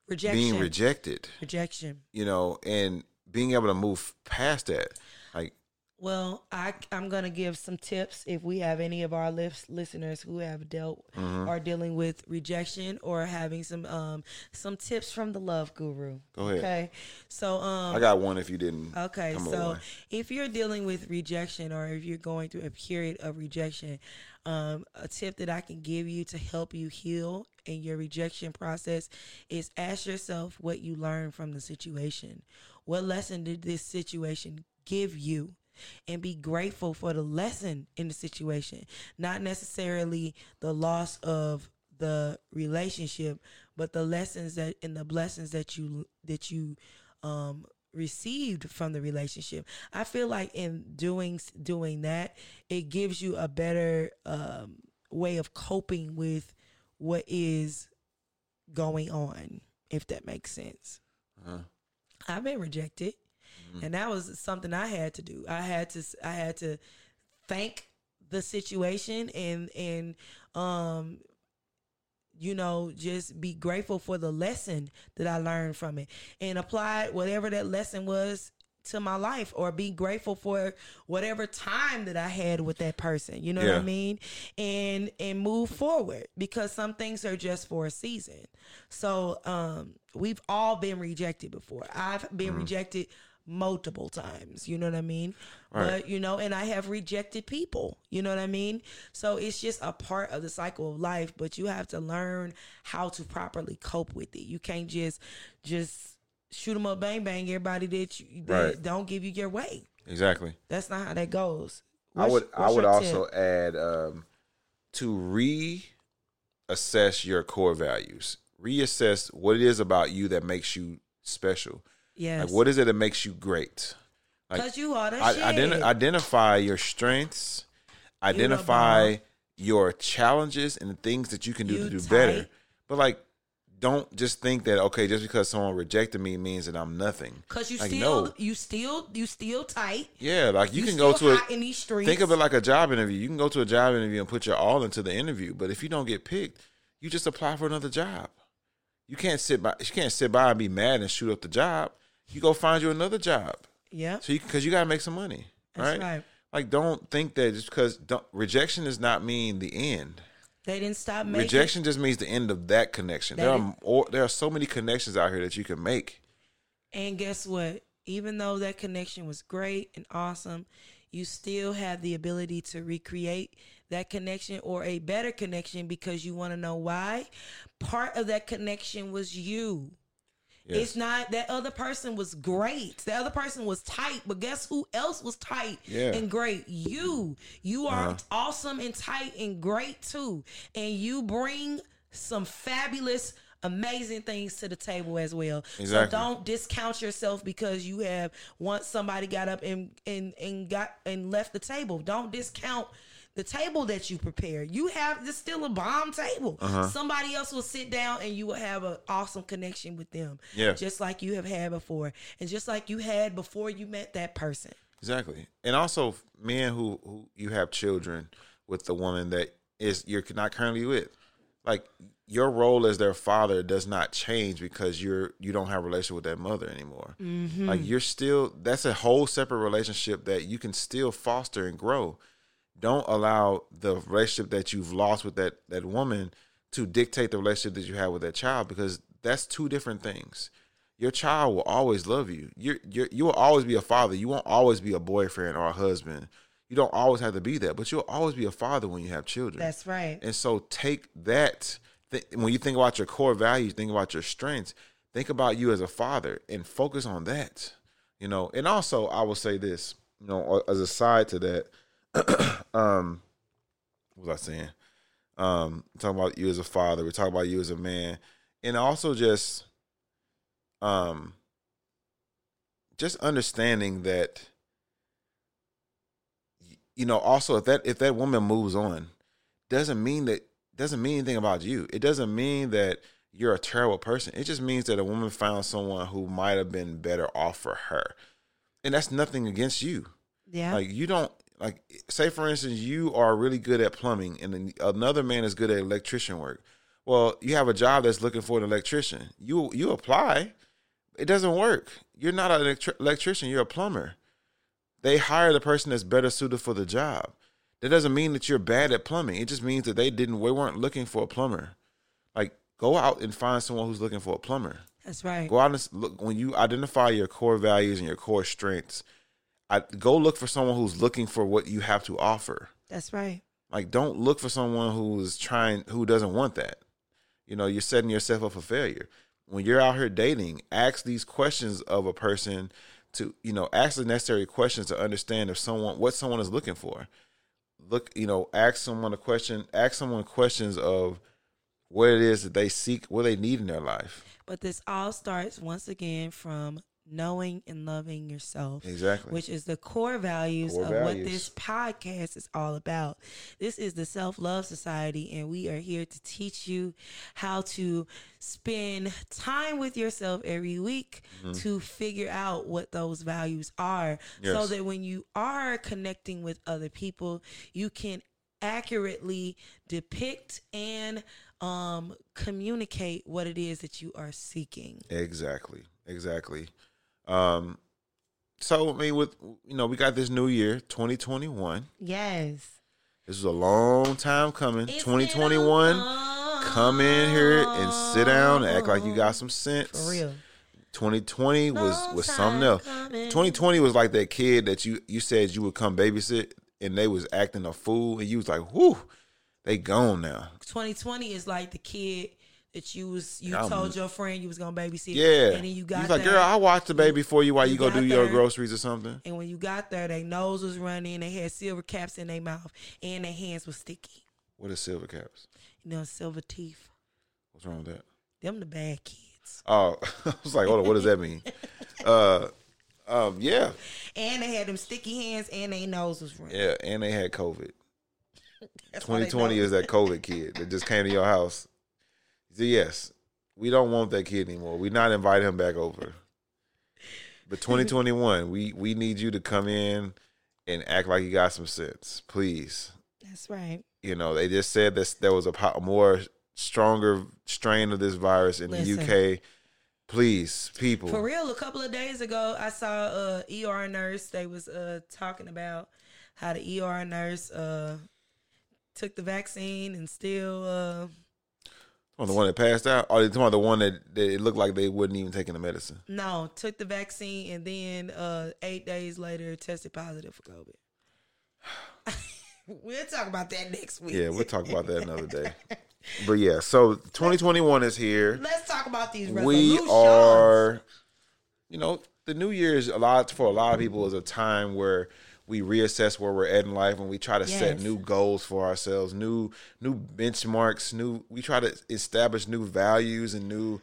rejection, being rejected. rejection. You know, and being able to move past that. Like Well, I I'm gonna give some tips if we have any of our lis- listeners who have dealt Mm-hmm. or dealing with rejection or having some um some tips from the love guru. Go ahead. Okay, so um I got one. If you didn't, Okay, so if you're dealing with rejection or if you're going through a period of rejection, um, a tip that I can give you to help you heal in your rejection process is ask yourself what you learned from the situation. What lesson did this situation give you? And be grateful for the lesson in the situation, not necessarily the loss of the relationship, but the lessons that and the blessings that you that you um received from the relationship. I feel like in doing doing that, it gives you a better um way of coping with what is going on, if that makes sense. Uh-huh. I've been rejected, and that was something I had to do. I had to I had to thank the situation and and um you know just be grateful for the lesson that I learned from it and apply whatever that lesson was to my life or be grateful for whatever time that I had with that person. You know what I mean? And and move forward because some things are just for a season. So um we've all been rejected before. I've been Mm-hmm. rejected multiple times. You know what I mean? Right. But you know, and I have rejected people. You know what I mean? So it's just a part of the cycle of life, but you have to learn how to properly cope with it. You can't just just shoot them up bang bang everybody that you that Right. don't give you your way. exactly. That's not how that goes. I would I would also tip? add um, to reassess your core values. Reassess what it is about you that makes you special. Yes. Like what is it that makes you great? like, Cause you are the I, shit. identi- identify your strengths. Identify your challenges and the things that you can do You to do tight. better. But like, don't just think that okay, just because someone rejected me means that I'm nothing. Cause you like, still no. you still you still tight. Yeah, like you, You can go to a in these streets. Think of it like a job interview. You can go to a job interview and put your all into the interview, but if you don't get picked, you just apply for another job. You can't sit by. You can't sit by and be mad and shoot up the job. You go find you another job. Yeah. So you because you gotta make some money, That's right? right. Like don't think that just because rejection does not mean the end. They didn't stop making Rejection just means the end of that connection. That there are or, there are so many connections out here that you can make. And guess what? Even though that connection was great and awesome, you still have the ability to recreate that connection or a better connection because you want to know why. Part of that connection was you. Yes. It's not that other person was great. The other person was tight, but guess who else was tight Yeah. and great? You. You are Uh-huh. awesome and tight and great too. And you bring some fabulous amazing things to the table as well. Exactly. So don't discount yourself because you have once somebody got up and and and got and left the table. Don't discount the table that you prepare. You have this still a bomb table. Uh-huh. Somebody else will sit down and you will have an awesome connection with them. Yeah. Just like you have had before. And just like you had before you met that person. Exactly. And also men who who you have children with the woman that is you're not currently with. Like your role as their father does not change because you're you don't have a relationship with that mother anymore. Like you're still that's a whole separate relationship that you can still foster and grow. Don't allow the relationship that you've lost with that that woman to dictate the relationship that you have with that child because that's two different things. Your child will always love you. You're, you're you will always be a father. You won't always be a boyfriend or a husband. You don't always have to be that, but you'll always be a father when you have children. That's right. And so take that. Th- when you think about your core values, think about your strengths. Think about you as a father and focus on that. You know, and also I will say this. You know, as a side to that, um, what was I saying? Um, talking about you as a father. We're talking about you as a man, and also just, um, just understanding that you know also if that if that woman moves on doesn't mean that doesn't mean anything about you it doesn't mean that you're a terrible person it just means that a woman found someone who might have been better off for her and that's nothing against you Yeah. like you don't like say for instance you are really good at plumbing and then another man is good at electrician work well you have a job that's looking for an electrician you you apply it doesn't work you're not an electri- electrician you're a plumber they hire the person that's better suited for the job. That doesn't mean that you're bad at plumbing. It just means that they didn't we weren't looking for a plumber. Like go out and find someone who's looking for a plumber. That's right. Go out and look when you identify your core values and your core strengths. I go look for someone who's looking for what you have to offer. That's right. Like don't look for someone who's trying who doesn't want that. You know, you're setting yourself up for failure. When you're out here dating, ask these questions of a person to, you know, ask the necessary questions to understand if someone what someone is looking for. Look, you know, ask someone a question, ask someone questions of what it is that they seek, what they need in their life. But this all starts once again from knowing and loving yourself. Exactly. Which is the core values Core of what this podcast is all about. This is the Self Love Society, and we are here to teach you how to spend time with yourself every week to figure out what those values are so that when you are connecting with other people, you can accurately depict and um, communicate what it is that you are seeking. Exactly. Exactly. Um so I mean with you know, we got this new year, 2021. Yes. This is a long time coming. It's 2021. Come in here and sit down and act like you got some sense. For real. 2020 was Long was time something else. coming. 2020 was like that kid that you you said you would come babysit and they was acting a fool and you was like, "Whoo, they gone now." 2020 is like the kid that you was you I'm- told your friend you was gonna babysit. Yeah. And then you got was like, there, "Girl, I watched the baby for you while you, you go do your groceries or something." and when you got there, their nose was running, they had silver caps in their mouth, and their hands were sticky. What is silver caps? You know, silver teeth. What's wrong with that? Them the bad kids. Oh, I was like, hold on, what does that mean? uh, um, yeah, And they had them sticky hands, and their nose was running. yeah, and they had COVID. That's 2020 is that COVID kid that just came to your house. So yes, we don't want that kid anymore. We not inviting him back over. But 2021, we we need you to come in and act like you got some sense, please. That's right. You know, they just said that there was a po- more stronger strain of this virus in Listen. the UK. Please, people. For real, a couple of days ago, I saw a ER nurse. They was uh, talking about how the ER nurse uh, took the vaccine and still. Uh, Oh, the one that passed out? Or about the one that, that it looked like they wouldn't even taking the medicine? no, took the vaccine and then uh, eight days later tested positive for COVID. we'll talk about that next week. Yeah, we'll talk about that another day. But yeah, so 2021 is here. Let's talk about these We are, you know, the new year is a lot for a lot of people is a time where we reassess where we're at in life and we try to set new goals for ourselves, new new benchmarks, new we try to establish new values and new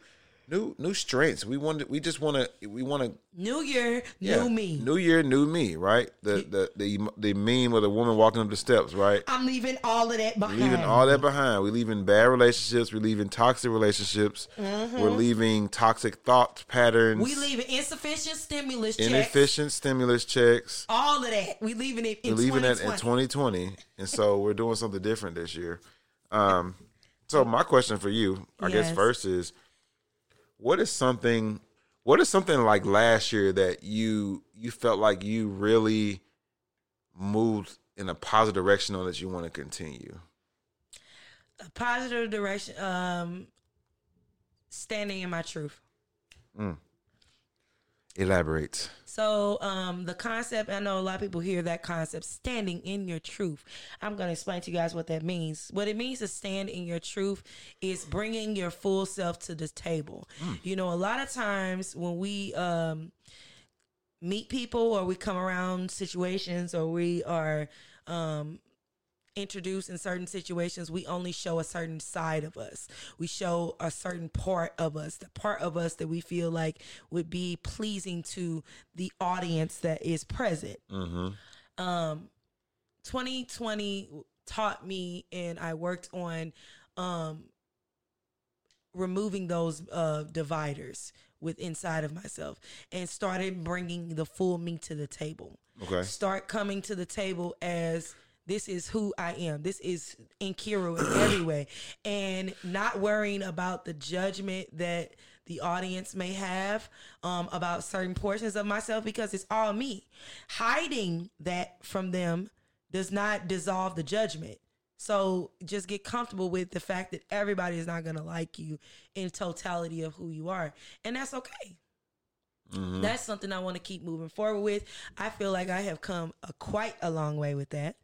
new new strengths. We want to, we just want to we want to New year, yeah, new me. New year, new me, right? The the the the meme of the woman walking up the steps, right? I'm leaving all of that behind. leaving all that behind. We're leaving bad relationships. We're leaving toxic relationships. We're leaving toxic thought patterns. Mm-hmm. we leaving insufficient stimulus checks. inefficient stimulus checks. All of that. We leaving it We're leaving that in 2020. 2020, and so we're doing something different this year. Um, so my question for you, I guess, first is, what is something, what is something like last year that you you felt like you really moved in a positive direction on that you want to continue? A positive direction. Um, standing in my truth. mm. Elaborate. So um, the concept, I know a lot of people hear that concept, standing in your truth. I'm going to explain to you guys what that means. What it means to stand in your truth is bringing your full self to the table. You know, a lot of times when we um, meet people or we come around situations or we are um, introduced in certain situations, we only show a certain side of us. We show a certain part of us, the part of us that we feel like would be pleasing to the audience that is present. Um, 2020 taught me, and I worked on um, removing those uh, dividers with inside of myself and started bringing the full me to the table Okay. start coming to the table as this is who I am. This is Inkiru in every way. And not worrying about the judgment that the audience may have um, about certain portions of myself because it's all me. Hiding that from them does not dissolve the judgment. So just get comfortable with the fact that everybody is not going to like you in totality of who you are. And that's okay that's something I want to keep moving forward with. I feel like I have come a, quite a long way with that.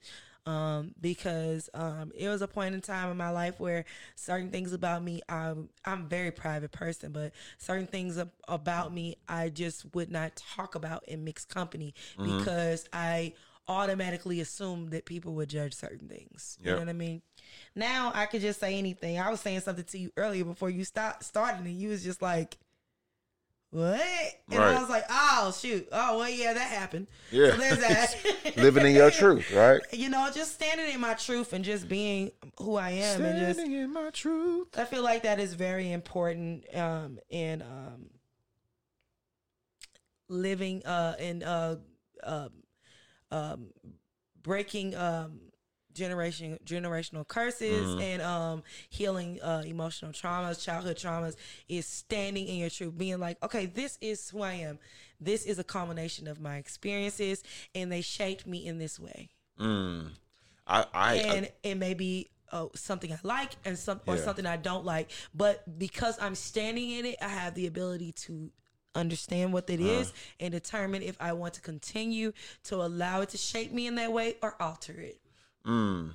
Um, because um, it was a point in time in my life where certain things about me, I'm, I'm a very private person, but certain things ab- about me, I just would not talk about in mixed company because I automatically assumed that people would judge certain things. You know what I mean? Now I could just say anything. I was saying something to you earlier before you start started, and you was just like, what? And Right. I was like, oh shoot, oh well, yeah, that happened. Yeah. So there's that. Living in your truth, right? you know, just standing in my truth and just being who I am, and just Standing in my truth. I feel like that is very important um, in um, living uh, in uh, um, um, breaking um, generation generational curses and um, healing uh, emotional traumas, childhood traumas. Is standing in your truth, being like, okay, this is who I am. This is a culmination of my experiences, and they shaped me in this way Mm. I, I, and I it may be uh, something I like and some or Yeah. something I don't like. But because I'm standing in it, I have the ability to understand what it is and determine if I want to continue to allow it to shape me in that way or alter it. Mm.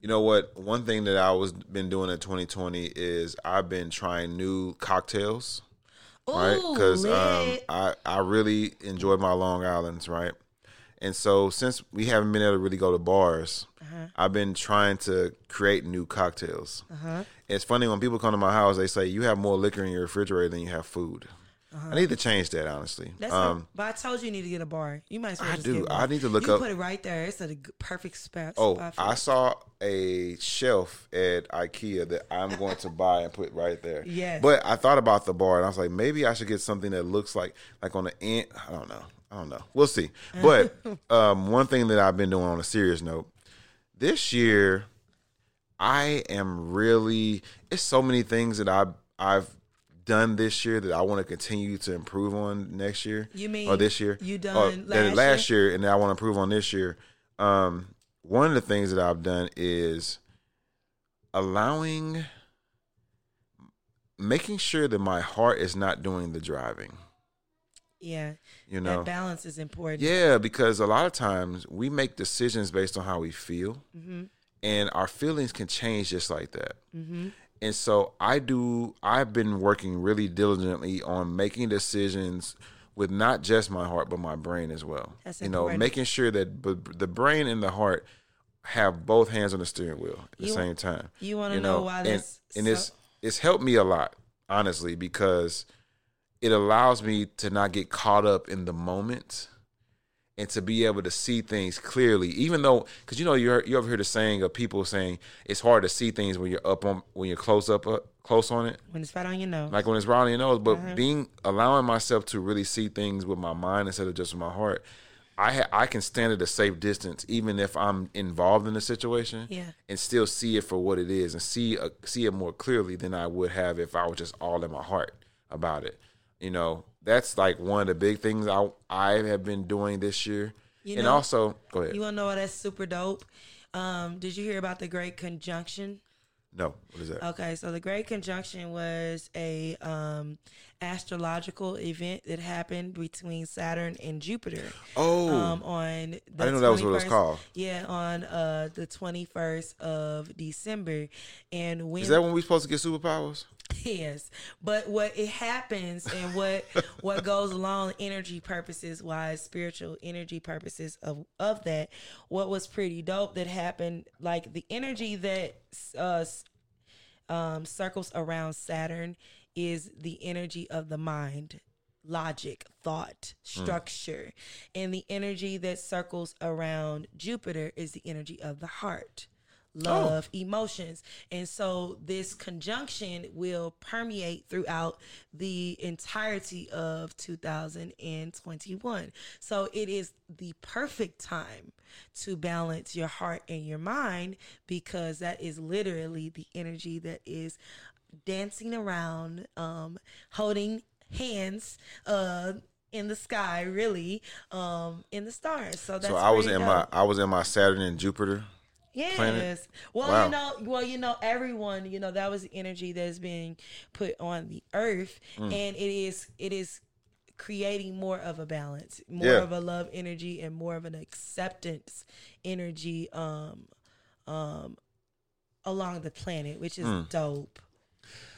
You know what? One thing that I was been doing in 2020 is I've been trying new cocktails, right? Because um. I I really enjoy my Long Island's, right? And so since we haven't been able to really go to bars, Uh-huh. I've been trying to create new cocktails. It's funny when people come to my house, they say you have more liquor in your refrigerator than you have food. I need to change that honestly. Uh-huh. That's um, not, but I told you you need to get a bar. You might as well I just do. I need to look up. you up- Put it right there. It's a perfect spot. Oh, I saw a shelf at IKEA that I'm going to buy and put right there. Yes. But I thought about the bar and I was like, maybe I should get something that looks like like on the end. I don't know. I don't know. We'll see. But um, one thing that I've been doing on a serious note, this year, I am really. It's so many things that I I've done this year that I want to continue to improve on next year. You mean or this year? you done last last year, and that I want to improve on this year. Um, one of the things that I've done is allowing, making sure that my heart is not doing the driving. yeah, You know, that balance is important. yeah, because a lot of times we make decisions based on how we feel, Mm-hmm. and our feelings can change just like that. And so I do. I've been working really diligently on making decisions with not just my heart but my brain as well. That's you know, making sure that b- the brain and the heart have both hands on the steering wheel at the You- same time. you wanna You know why and, that's and so- it's it's helped me a lot. honestly, because it allows me to not get caught up in the moment and to be able to see things clearly even though because you know you you ever hear the saying of people saying it's hard to see things when you're up on when you're close up uh, close on it when it's right on your nose like when it's right on your nose but being allowing myself to really see things with my mind instead of just with my heart I ha- I can stand at a safe distance even if I'm involved in the situation Yeah. and still see it for what it is and see uh, see it more clearly than I would have if I was just all in my heart about it. You know, that's like one of the big things I I have been doing this year. You and know- also, go ahead. you want to know what that's super dope um did you hear about the great conjunction no, what is that? Okay, so the Great Conjunction was a um, astrological event that happened between Saturn and Jupiter. oh, Um, on the I didn't know that was what it was 21st called. Yeah, on uh, the twenty first of December, and when Is that when we supposed to get superpowers? Yes, but what it happens and what what goes along energy purposes wise, spiritual energy purposes of of that, what was pretty dope that happened, like the energy that uh, um, circles around Saturn is the energy of the mind, logic, thought, structure, and the energy that circles around Jupiter is the energy of the heart love, emotions. And so this conjunction will permeate throughout the entirety of 2021. So it is the perfect time to balance your heart and your mind because that is literally the energy that is dancing around, um, holding hands, uh, in the sky, really, um, in the stars. So that's So I was in dope. my I was in my Saturn and Jupiter. Yes. planet? Well, Wow. you know, well, you know, everyone, you know, that was the energy that's being put on the earth, Mm. and it is, it is creating more of a balance, more Yeah. of a love energy, and more of an acceptance energy, um, um, along the planet, which is dope.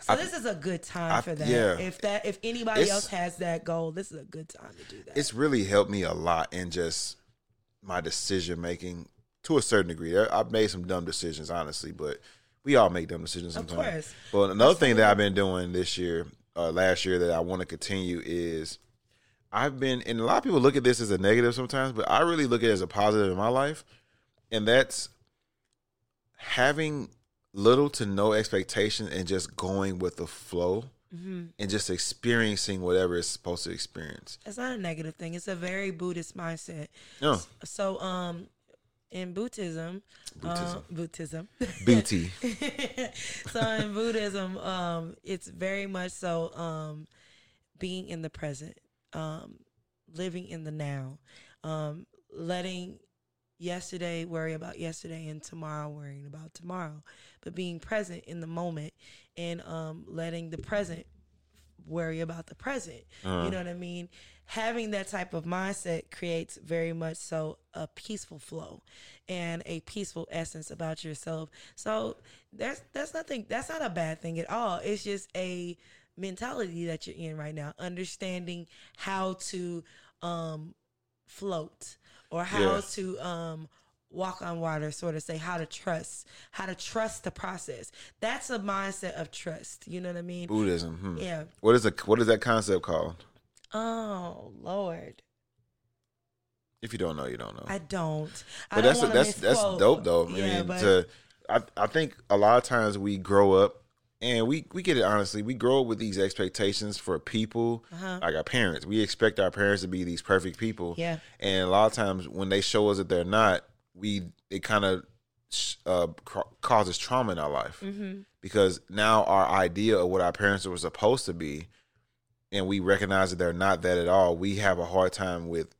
So Mm. I- this is a good time I- for that. yeah. If that, if anybody It's- else has that goal, this is a good time to do that. It's really helped me a lot in just my decision making to a certain degree. I've made some dumb decisions, honestly, but we all make dumb decisions Of sometimes. course. But another thing that I've been doing this year, uh, last year, that I want to continue is I've been, and a lot of people look at this as a negative sometimes, but I really look at it as a positive in my life, and that's having little to no expectation and just going with the flow Mm-hmm. and just experiencing whatever it's supposed to experience. It's not a negative thing. It's a very Buddhist mindset. No, So, um, in Buddhism, Buddhism. uh, Buddhism. booty. so in Buddhism, um, it's very much so um, being in the present, um, living in the now, um, letting yesterday worry about yesterday and tomorrow worrying about tomorrow, but being present in the moment and um, letting the present worry about the present. Uh-huh. You know what I mean? Having that type of mindset creates very much so a peaceful flow and a peaceful essence about yourself. So that's that's nothing that's not a bad thing at all. It's just a mentality that you're in right now, understanding how to um float or how Yeah. to um walk on water sort of say how to trust how to trust the process that's a mindset of trust you know what i mean Buddhism. Hmm. yeah What is a what is that concept called? Oh lord If you don't know, you don't know. i don't I but don't that's wanna that's that's misquote. dope though. I yeah mean, but to I I think a lot of times we grow up and we we get it honestly. We grow up with these expectations for people, Uh-huh. like our parents. We expect our parents to be these perfect people. Yeah. And a lot of times when they show us that they're not, we it kind of uh, causes trauma in our life mm-hmm. because now our idea of what our parents were supposed to be and we recognize that they're not that at all we have a hard time with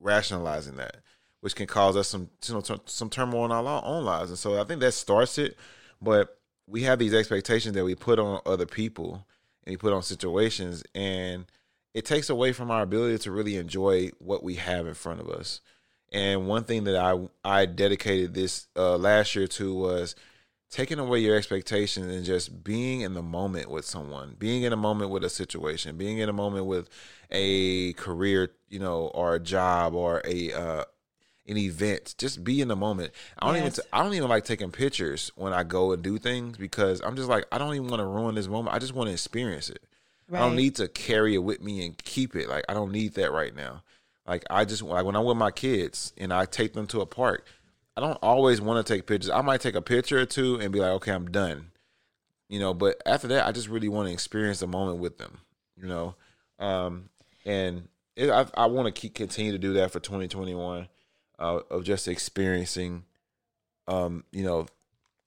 rationalizing that which can cause us some you know, some- turmoil in our own lives. And so i think that starts it but we have these expectations that we put on other people and we put on situations and it takes away from our ability to really enjoy what we have in front of us. And one thing that I I dedicated this uh, last year to was taking away your expectations and just being in the moment with someone, being in a moment with a situation, being in a moment with a career, you know, or a job or a uh, in events. Just be in the moment. I don't even Yes. t- I don't even like taking pictures when I go and do things because I'm just like I don't even want to ruin this moment. I just want to experience it. I don't need to carry it with me and keep it. Like I don't need that right now. Like I just like when I'm with my kids and I take them to a park, I don't always want to take pictures. I might take a picture or two and be like, okay, I'm done. You know, but after that, I just really want to experience the moment with them. You know, um, and it, I, I want to keep continue to do that for 2021 uh, of just experiencing, um, you know,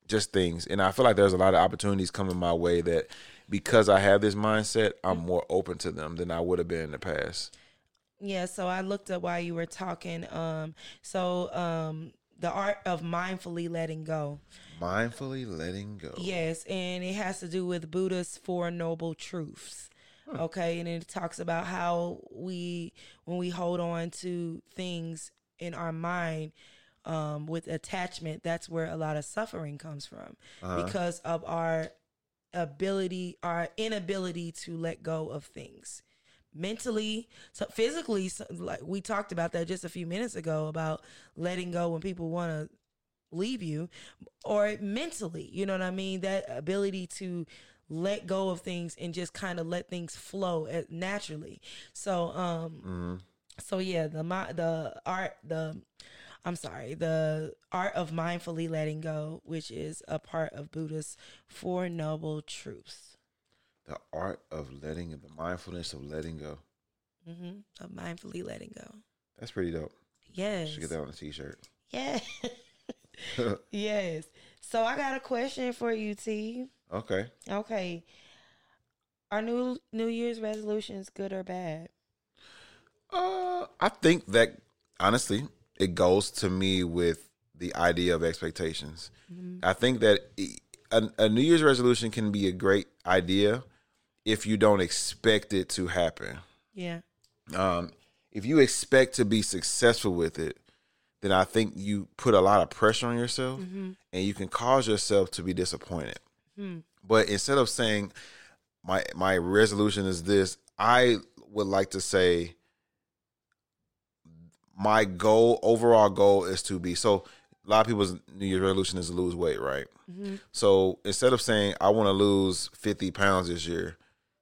just things. And I feel like there's a lot of opportunities coming my way that because I have this mindset, I'm more open to them than I would have been in the past. Yeah, so I looked up while you were talking. Um, so um, the art of mindfully letting go. Mindfully letting go. Yes, and it has to do with Buddha's four noble truths. Okay, and it talks about how we when we hold on to things in our mind um, with attachment, that's where a lot of suffering comes from because of our ability, our inability to let go of things mentally so physically so like we talked about that just a few minutes ago about letting go when people want to leave you or mentally you know what i mean? That ability to let go of things and just kind of let things flow naturally. So um so yeah the mi- the art the i'm sorry the art of mindfully letting go which is a part of buddha's four noble truths The art of letting the mindfulness of letting go. Mm-hmm. of mindfully letting go That's pretty dope. yes Should get that on a t-shirt. Yeah. yes. So I got a question for you, T. Okay. Okay. Are new New Year's resolutions good or bad? Uh, I think that honestly, it goes to me with the idea of expectations. I think that a New Year's resolution can be a great idea if you don't expect it to happen. Yeah. Um, if you expect to be successful with it, then I think you put a lot of pressure on yourself, mm-hmm. and you can cause yourself to be disappointed. Hmm. But instead of saying my my resolution is this, I would like to say my goal, overall goal, is to be so. A lot of people's New Year's resolution is to lose weight, right? Mm-hmm. So instead of saying I want to lose fifty pounds this year,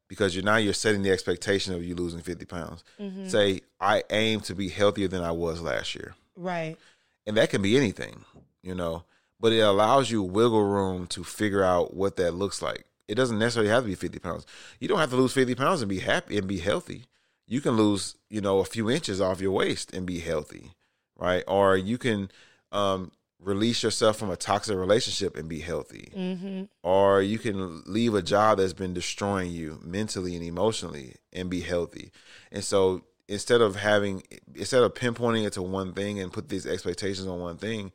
because you're now you're setting the expectation of you losing fifty pounds. Say I aim to be healthier than I was last year, Right. and that can be anything, you know. But it allows you wiggle room to figure out what that looks like. It doesn't necessarily have to be fifty pounds. You don't have to lose fifty pounds and be happy and be healthy. You can lose, you know, a few inches off your waist and be healthy, right? Or you can um, release yourself from a toxic relationship and be healthy Mm-hmm. or you can leave a job that's been destroying you mentally and emotionally and be healthy. And so instead of having instead of pinpointing it to one thing and put these expectations on one thing,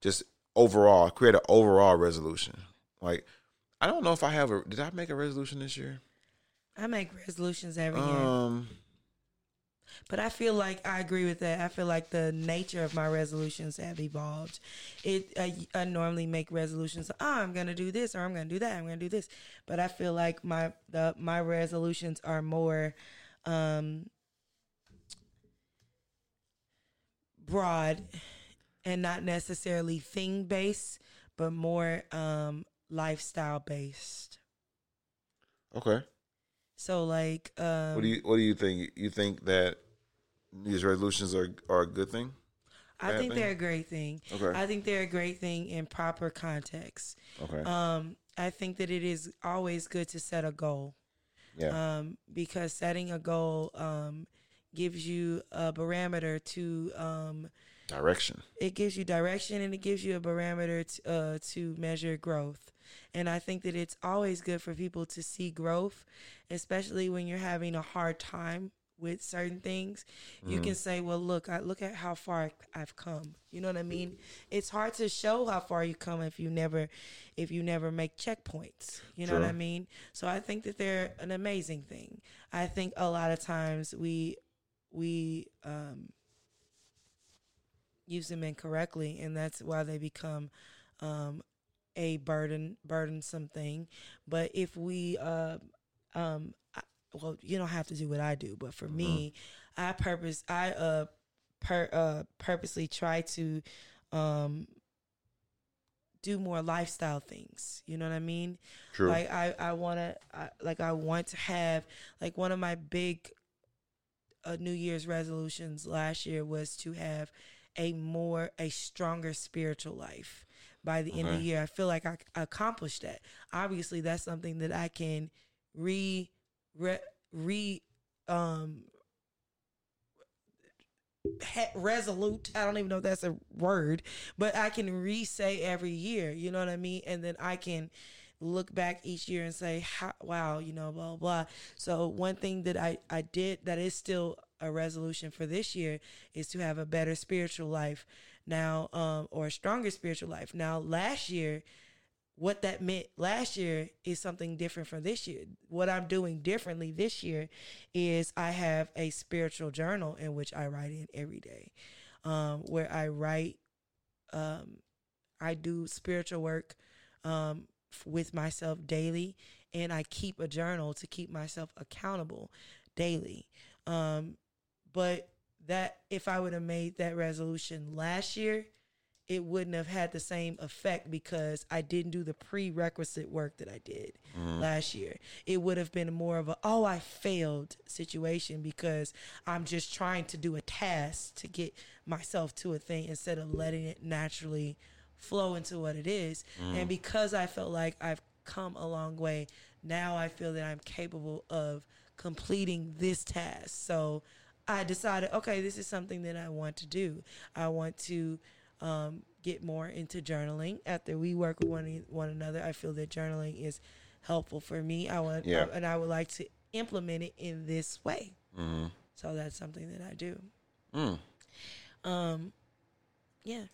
just overall create an overall resolution. Like I don't know if I have a did I make a resolution this year? I make resolutions every year. But I feel like I agree with that. I feel like the nature of my resolutions have evolved. It I, I normally make resolutions. Oh, I'm gonna do this or I'm gonna do that. I'm gonna do this. But I feel like my the my resolutions are more um, broad and not necessarily thing based, but more um, lifestyle based. okay. So like um, What do you what do you think? You think that these resolutions are are a good thing? I think thing? they're a great thing. Okay. I think they're a great thing in proper context. Okay. Um, I think that it is always good to set a goal yeah. um, because setting a goal um, gives you a barometer to um, Direction. it gives you direction and it gives you a barometer uh, to measure growth. And I think that it's always good for people to see growth, especially when you're having a hard time with certain things. You can say, "Well, look, I look at how far I've come." You know what I mean? It's hard to show how far you come if you never if you never make checkpoints. You know what I mean? So I think that they're an amazing thing. I think a lot of times we we um use them incorrectly, and that's why they become um, a burden, burdensome thing. But if we, uh, um, well, you don't have to do what I do, but for me, I purpose, I uh, per uh purposely try to um do more lifestyle things. You know what I mean? True. Like I I want to like I want to have like one of my big uh, New Year's resolutions last year was to have a more a stronger spiritual life by the end of the year. I feel like I accomplished that. Obviously, that's something that I can re re, re um resolute. I don't even know if that's a word, but I can re-say every year. You know what I mean? And then I can look back each year and say, "Wow, you know, blah blah." blah. So one thing that I I did that is still a resolution for this year is to have a better spiritual life now, um, or a stronger spiritual life. Now, last year. What that meant last year is something different from this year. What I'm doing differently this year is I have a spiritual journal in which I write in every day, um, where I write, um, I do spiritual work um, with myself daily, and I keep a journal to keep myself accountable daily. Um, but that if I would have made that resolution last year, it wouldn't have had the same effect because I didn't do the prerequisite work that I did mm. last year. It would have been more of a, oh, I failed situation because I'm just trying to do a task to get myself to a thing instead of letting it naturally flow into what it is. And mm. because I felt like I've come a long way, now I feel that I'm capable of completing this task. So I decided, okay, this is something that I want to do. I want to um, get more into journaling. After we work with one one another, I feel that journaling is helpful for me. I want, Yeah. and I would like to implement it in this way. hmm So that's something that I do. Mm. Um, yeah,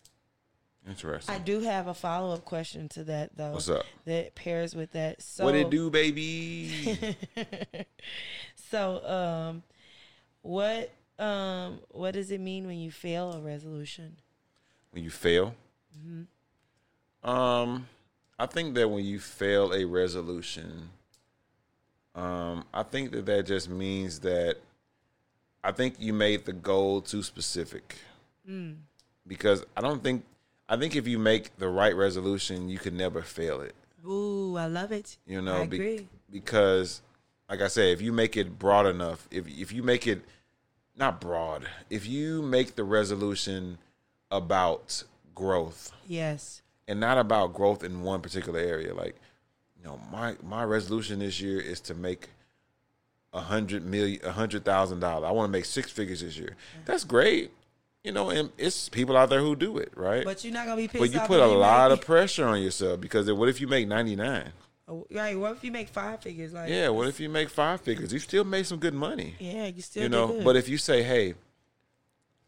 Interesting. I do have a follow up question to that though. What's up? That pairs with that. So what it do, baby? so um, what um, what does it mean when you fail a resolution? When you fail. Um, I think that when you fail a resolution, um, I think that that just means that I think you made the goal too specific. Because I don't think I think if you make the right resolution, you can never fail it. Ooh, I love it. You know, I be- agree. because like I said, if you make it broad enough, if if you make it not broad, if you make the resolution about growth yes. and not about growth in one particular area, like you know, my my resolution this year is to make a hundred million, a hundred thousand dollars. I want to make six figures this year. That's great. You know, and it's people out there who do it, right? But you're not gonna be pissed But you put a lot make- of pressure on yourself because what if you make ninety nine? Oh, right. What if you make five figures? Like Yeah, what if you make five figures? You still made some good money. Yeah, you still you know, good. but if you say, "Hey,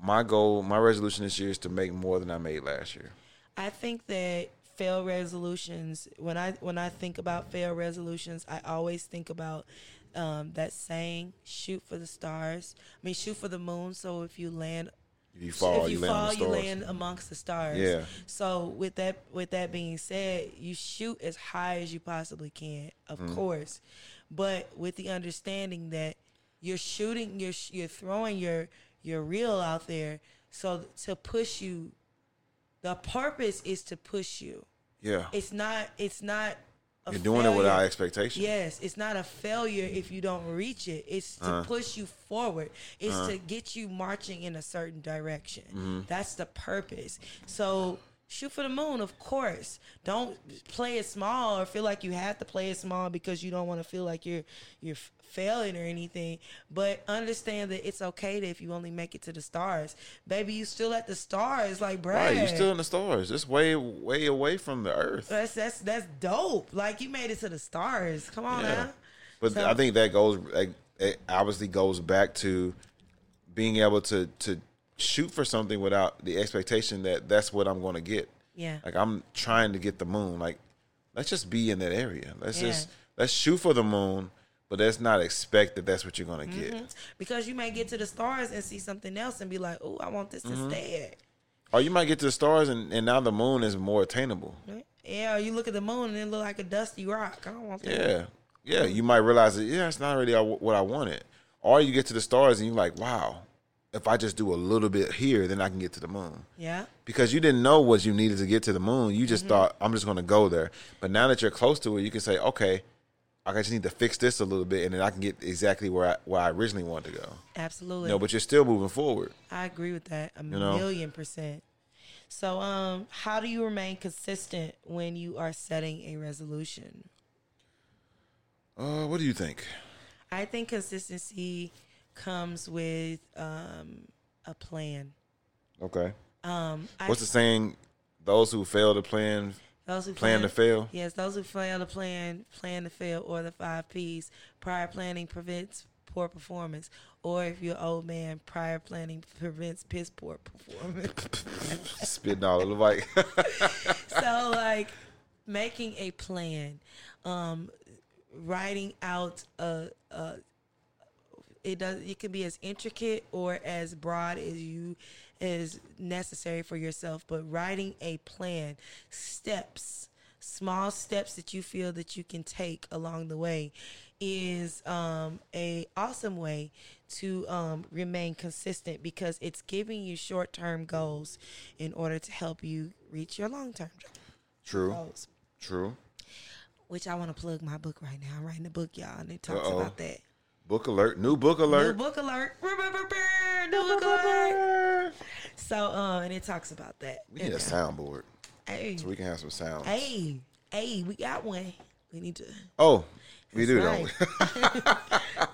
my goal, my resolution this year is to make more than I made last year," I think that fail resolutions. When I when I think about fail resolutions, I always think about um, that saying, "Shoot for the stars." I mean, shoot for the moon. So if you land if you fall, if you, you, land fall, the you land amongst the stars. Yeah. So with that with that being said, you shoot as high as you possibly can, of Mm. course, but with the understanding that you're shooting, you're you're throwing your your real out there, so to push you. The purpose is to push you. Yeah, It's not. It's not. A you're doing it without failure. expectation. Yes, it's not a failure if you don't reach it. It's to Uh-huh. push you forward. It's to get you marching in a certain direction. Mm-hmm. That's the purpose. So shoot for the moon, of course. Don't play it small or feel like you have to play it small because you don't want to feel like you're you're failing or anything. But understand that it's okay that if you only make it to the stars, baby, you still at the stars. Like, bruh. Right, you're still in the stars. It's way, way away from the earth. That's that's that's dope. Like you made it to the stars. Come on Yeah. now. But So- I think that goes, like, it obviously goes back to being able to to shoot for something without the expectation that that's what I'm going to get. Yeah. Like I'm trying to get the moon. Like let's just be in that area. Let's Yeah. just let's shoot for the moon, but let's not expect that that's what you're going to Mm-hmm. get. because you may get to the stars and see something else and be like, "Oh, I want this Mm-hmm. to stay. Or you might get to the stars and, and now the moon is more attainable. Yeah, you look at the moon and it look like a dusty rock. I don't want that. Yeah. Yeah. You might realize that, yeah, it's not really what I wanted. Or you get to the stars and you're like, wow, if I just do a little bit here, then I can get to the moon. Yeah. Because you didn't know what you needed to get to the moon. You Mm-hmm. just thought, I'm just going to go there. But now that you're close to it, you can say, okay, I just need to fix this a little bit, and then I can get exactly where I, where I originally wanted to go. Absolutely. You know, but you're still moving forward. I agree with that a know? million percent. So, um, how do you remain consistent when you are setting a resolution? Uh, what do you think? I think consistency comes with um, a plan. Okay. Um, I, What's the saying? Those who fail to plan those who plan to fail. Yes, those who fail to plan, plan to fail, or the five P's. Prior planning prevents poor performance, or if you're an old man, prior planning prevents piss poor performance. Spitting all over the mic. so like making a plan um writing out a, a it does it can be as intricate or as broad as you is necessary for yourself but writing a plan steps small steps that you feel that you can take along the way is um, a awesome way to um, remain consistent because it's giving you short term goals in order to help you reach your long term True. goals. True. Which I want to plug my book right now. I'm writing a book, y'all, and it talks Uh-oh. about that. Book alert. New book New alert. book alert. New book alert. So, um, and it talks about that. We need a soundboard Hey, so we can have some sounds. hey, hey, we got one. We need to. Oh, we do That's though.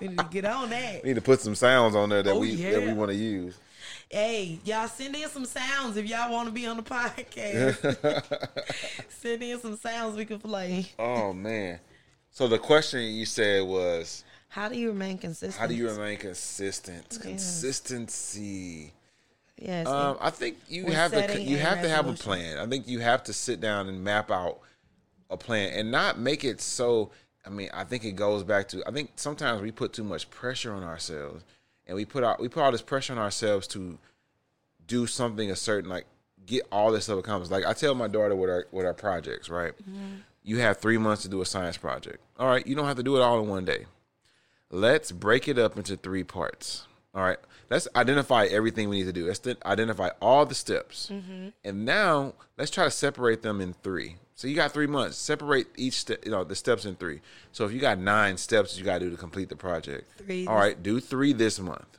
we we need to get on that. we need to put some sounds on there that Oh, we that we want to use. Hey, y'all send in some sounds if y'all want to be on the podcast. send in some sounds we can play. Oh man. So the question you said was, How do you remain consistent? how do you remain consistent? Yes. Consistency. Yes. Um, I think you have to you have to have a plan. I think you have to sit down and map out a plan and not make it so. I mean, I think it goes back to I think sometimes we put too much pressure on ourselves, and we put out we put all this pressure on ourselves to do something a certain like get all this stuff accomplished. Like I tell my daughter with our with our projects, right? You have three months to do a science project. All right, you don't have to do it all in one day. Let's break it up into three parts. All right, let's identify everything we need to do. Let's identify all the steps, mm-hmm. and now let's try to separate them in three. So you got three months. Separate each step, you know, the steps in three. So if you got nine steps you got to do to complete the project, Three All right, do three this month.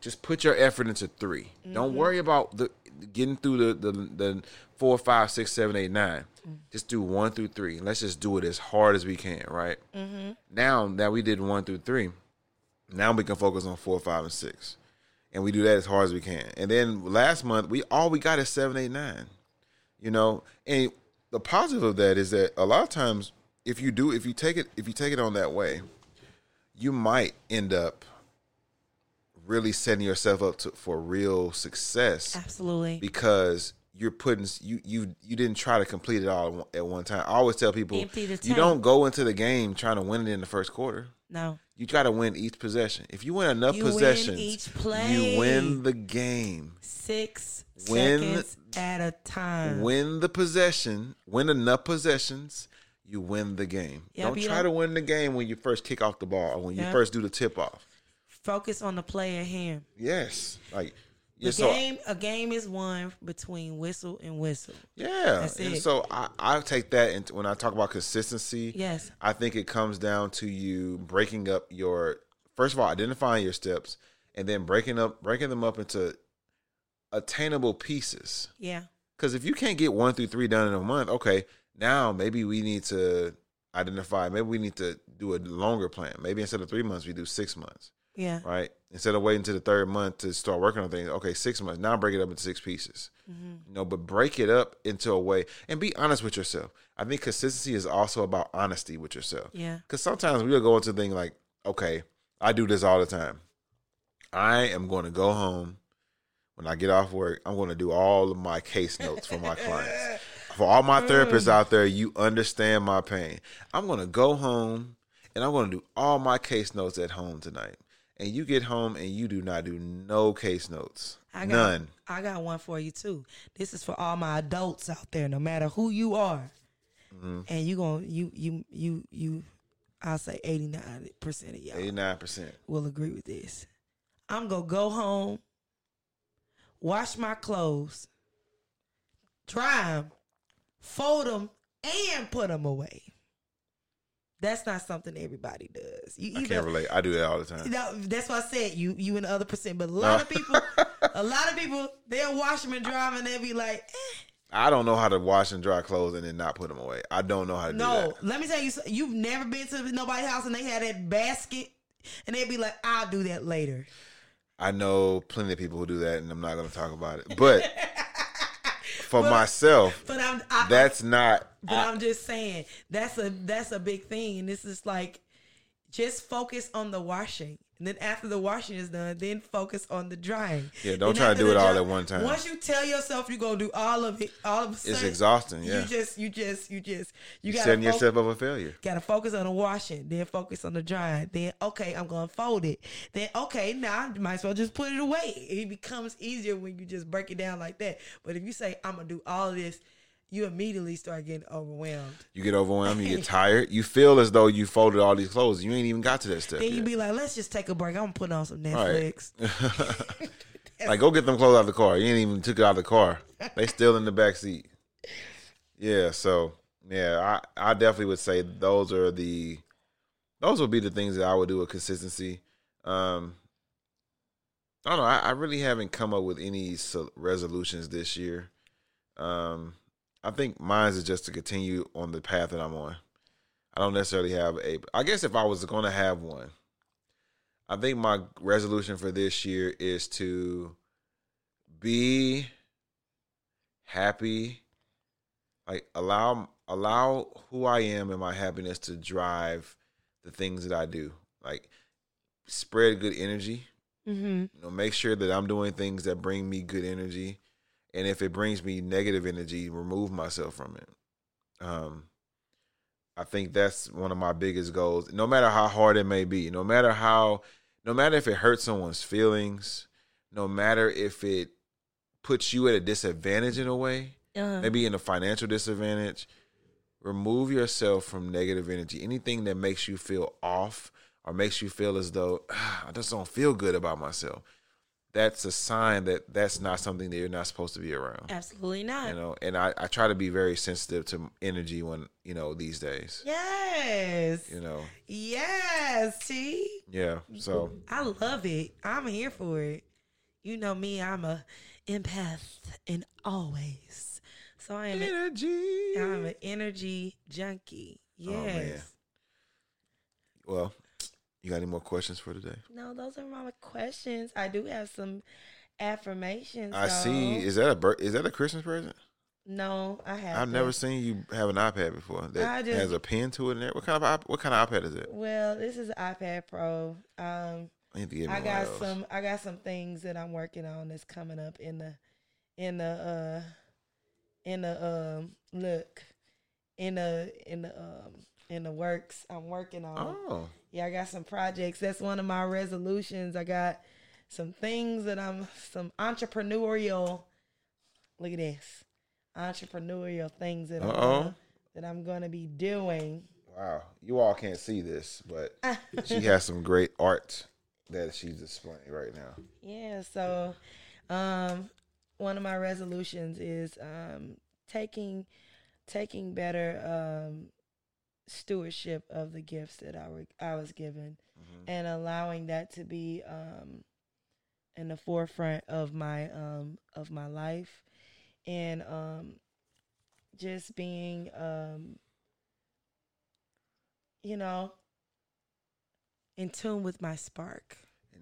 Just put your effort into 3 do Don't mm-hmm. worry about the getting through the, the the four, five, six, seven, eight, nine. Just do one through three. Let's just do it as hard as we can, right? Mm-hmm. Now that we did one through three, now we can focus on four, five, and six, and we do that as hard as we can. And then last month, we all we got is seven, eight, nine. You know, and the positive of that is that a lot of times, if you do, if you take it, if you take it on that way, you might end up really setting yourself up to, for real success Absolutely. because you're putting you you you didn't try to complete it all at one- time. I always tell people you don't go into the game trying to win it in the first quarter. No. You try to win each possession. If you win enough You win possessions, each play. you win the game. Six Win- seconds at a time. Win the possession. Win enough possessions. You win the game. Yeah, don't try to win the game when you first kick off the ball or when you first do the tip off. Focus on the play at hand. Yes, like The yeah. So game, a game is won between whistle and whistle. Yeah, That's and it. so I, I take that and when I talk about consistency, Yes. I think it comes down to you breaking up your first of all identifying your steps and then breaking up breaking them up into attainable pieces. Yeah. Because if you can't get one through three done in a month, okay, now maybe we need to identify. Maybe we need to do a longer plan. Maybe instead of three months, we do six months Yeah. right? Instead of waiting to the third month to start working on things, okay, six months. Now break it up into six pieces. Mm-hmm. You know, but break it up into a way and be honest with yourself. I think consistency is also about honesty with yourself. Yeah. Because sometimes we'll go into things like, okay, I do this all the time. I am going to go home when I get off work. I'm going to do all of my case notes for my clients. For all my therapists out there, you understand my pain. I'm going to go home and I'm going to do all my case notes at home tonight. And you get home and you do not do no case notes. I got, None. I got one for you too. This is for all my adults out there, no matter who you are. Mm-hmm. And you going you you you you I'll say eighty nine percent of y'all 89%. will agree with this. I'm gonna go home wash my clothes, dry them, fold them, and put them away. That's not something everybody does. You I can't relate. I do that all the time. that's why I said you you and the other percent. But a lot of people, a lot of people, they'll wash them and dry them, and they'll be like, eh. I don't know how to wash and dry clothes and then not put them away. I don't know how to do no. Let me tell you, you've never been to nobody's house and they had that basket, and they'd be like, I'll do that later. I know plenty of people who do that, and I'm not going to talk about it. But for But- myself, But I'm, I, that's not. but I'm just saying that's a that's a big thing, and this is like just focus on the washing. And then after the washing is done, then focus on the drying. Yeah, don't And try to do it all at one time. Once you tell yourself you're gonna do all of it, all of a sudden It's exhausting. Yeah, You just, you just, you just, you gotta setting fo- yourself up for failure. Gotta focus on the washing, then focus on the drying. Then okay, I'm gonna fold it. Then okay, now I might as well just put it away. It becomes easier when you just break it down like that. But if you say I'm gonna do all of this, you immediately start getting overwhelmed. You get overwhelmed. You get tired. You feel as though you folded all these clothes. You ain't even got to that step. Then you yet. be like, let's just take a break. I'm gonna put on some Right. Netflix. like, go get them clothes out of the car. You ain't even took it out of the car. They still in the back seat. Yeah. So yeah, I I definitely would say those are the those would be the things that I would do with consistency. Um, I don't know. I, I really haven't come up with any so- resolutions this year. Um, I think mine is just to continue on the path that I'm on. I don't necessarily have a. I guess if I was going to have one, I think my resolution for this year is to be happy, like allow allow who I am and my happiness to drive the things that I do. Like spread good energy. mm-hmm. You know, make sure that I'm doing things that bring me good energy, and if it brings me negative energy, remove myself from it. Um, I think that's one of my biggest goals. No matter how hard it may be, no matter how, no matter if it hurts someone's feelings, no matter if it puts you at a disadvantage in a way, uh, maybe in a financial disadvantage, remove yourself from negative energy. Anything that makes you feel off or makes you feel as though "Ah, I just don't feel good about myself. That's a sign that that's not something that you're not supposed to be around. absolutely not. You know, and I, I try to be very sensitive to energy when you know these days. Yes, You know, yes. See, yeah. So I love it. I'm here for it. You know me. I'm a empath in always. So I am. Energy. I'm an energy junkie. Oh, yes. Oh. Well, you got any more questions for today? No, those are my questions. I do have some affirmations. I see. Is that a is that a Christmas present? No, I have. I've never seen you have an iPad before I that just- has a pen to it. In there. What kind of what kind of iPad is it? Well, this is an iPad Pro. Um, I need to get I got some. I got some things that I'm working on that's coming up in the, in the, uh, in the um look, in the in the um in the works. I'm working on. Oh, Yeah, I got some projects. That's one of my resolutions. I got some things that I'm some entrepreneurial. Look at this, entrepreneurial things that I'm Uh-oh. gonna, that I'm gonna be doing. wow! You all can't see this, but she has some great art that she's displaying right now. Yeah, so um one of my resolutions is um taking taking better um stewardship of the gifts that I were I was given Mhm. and allowing that to be um in the forefront of my um of my life and um just being um you know in tune with my spark.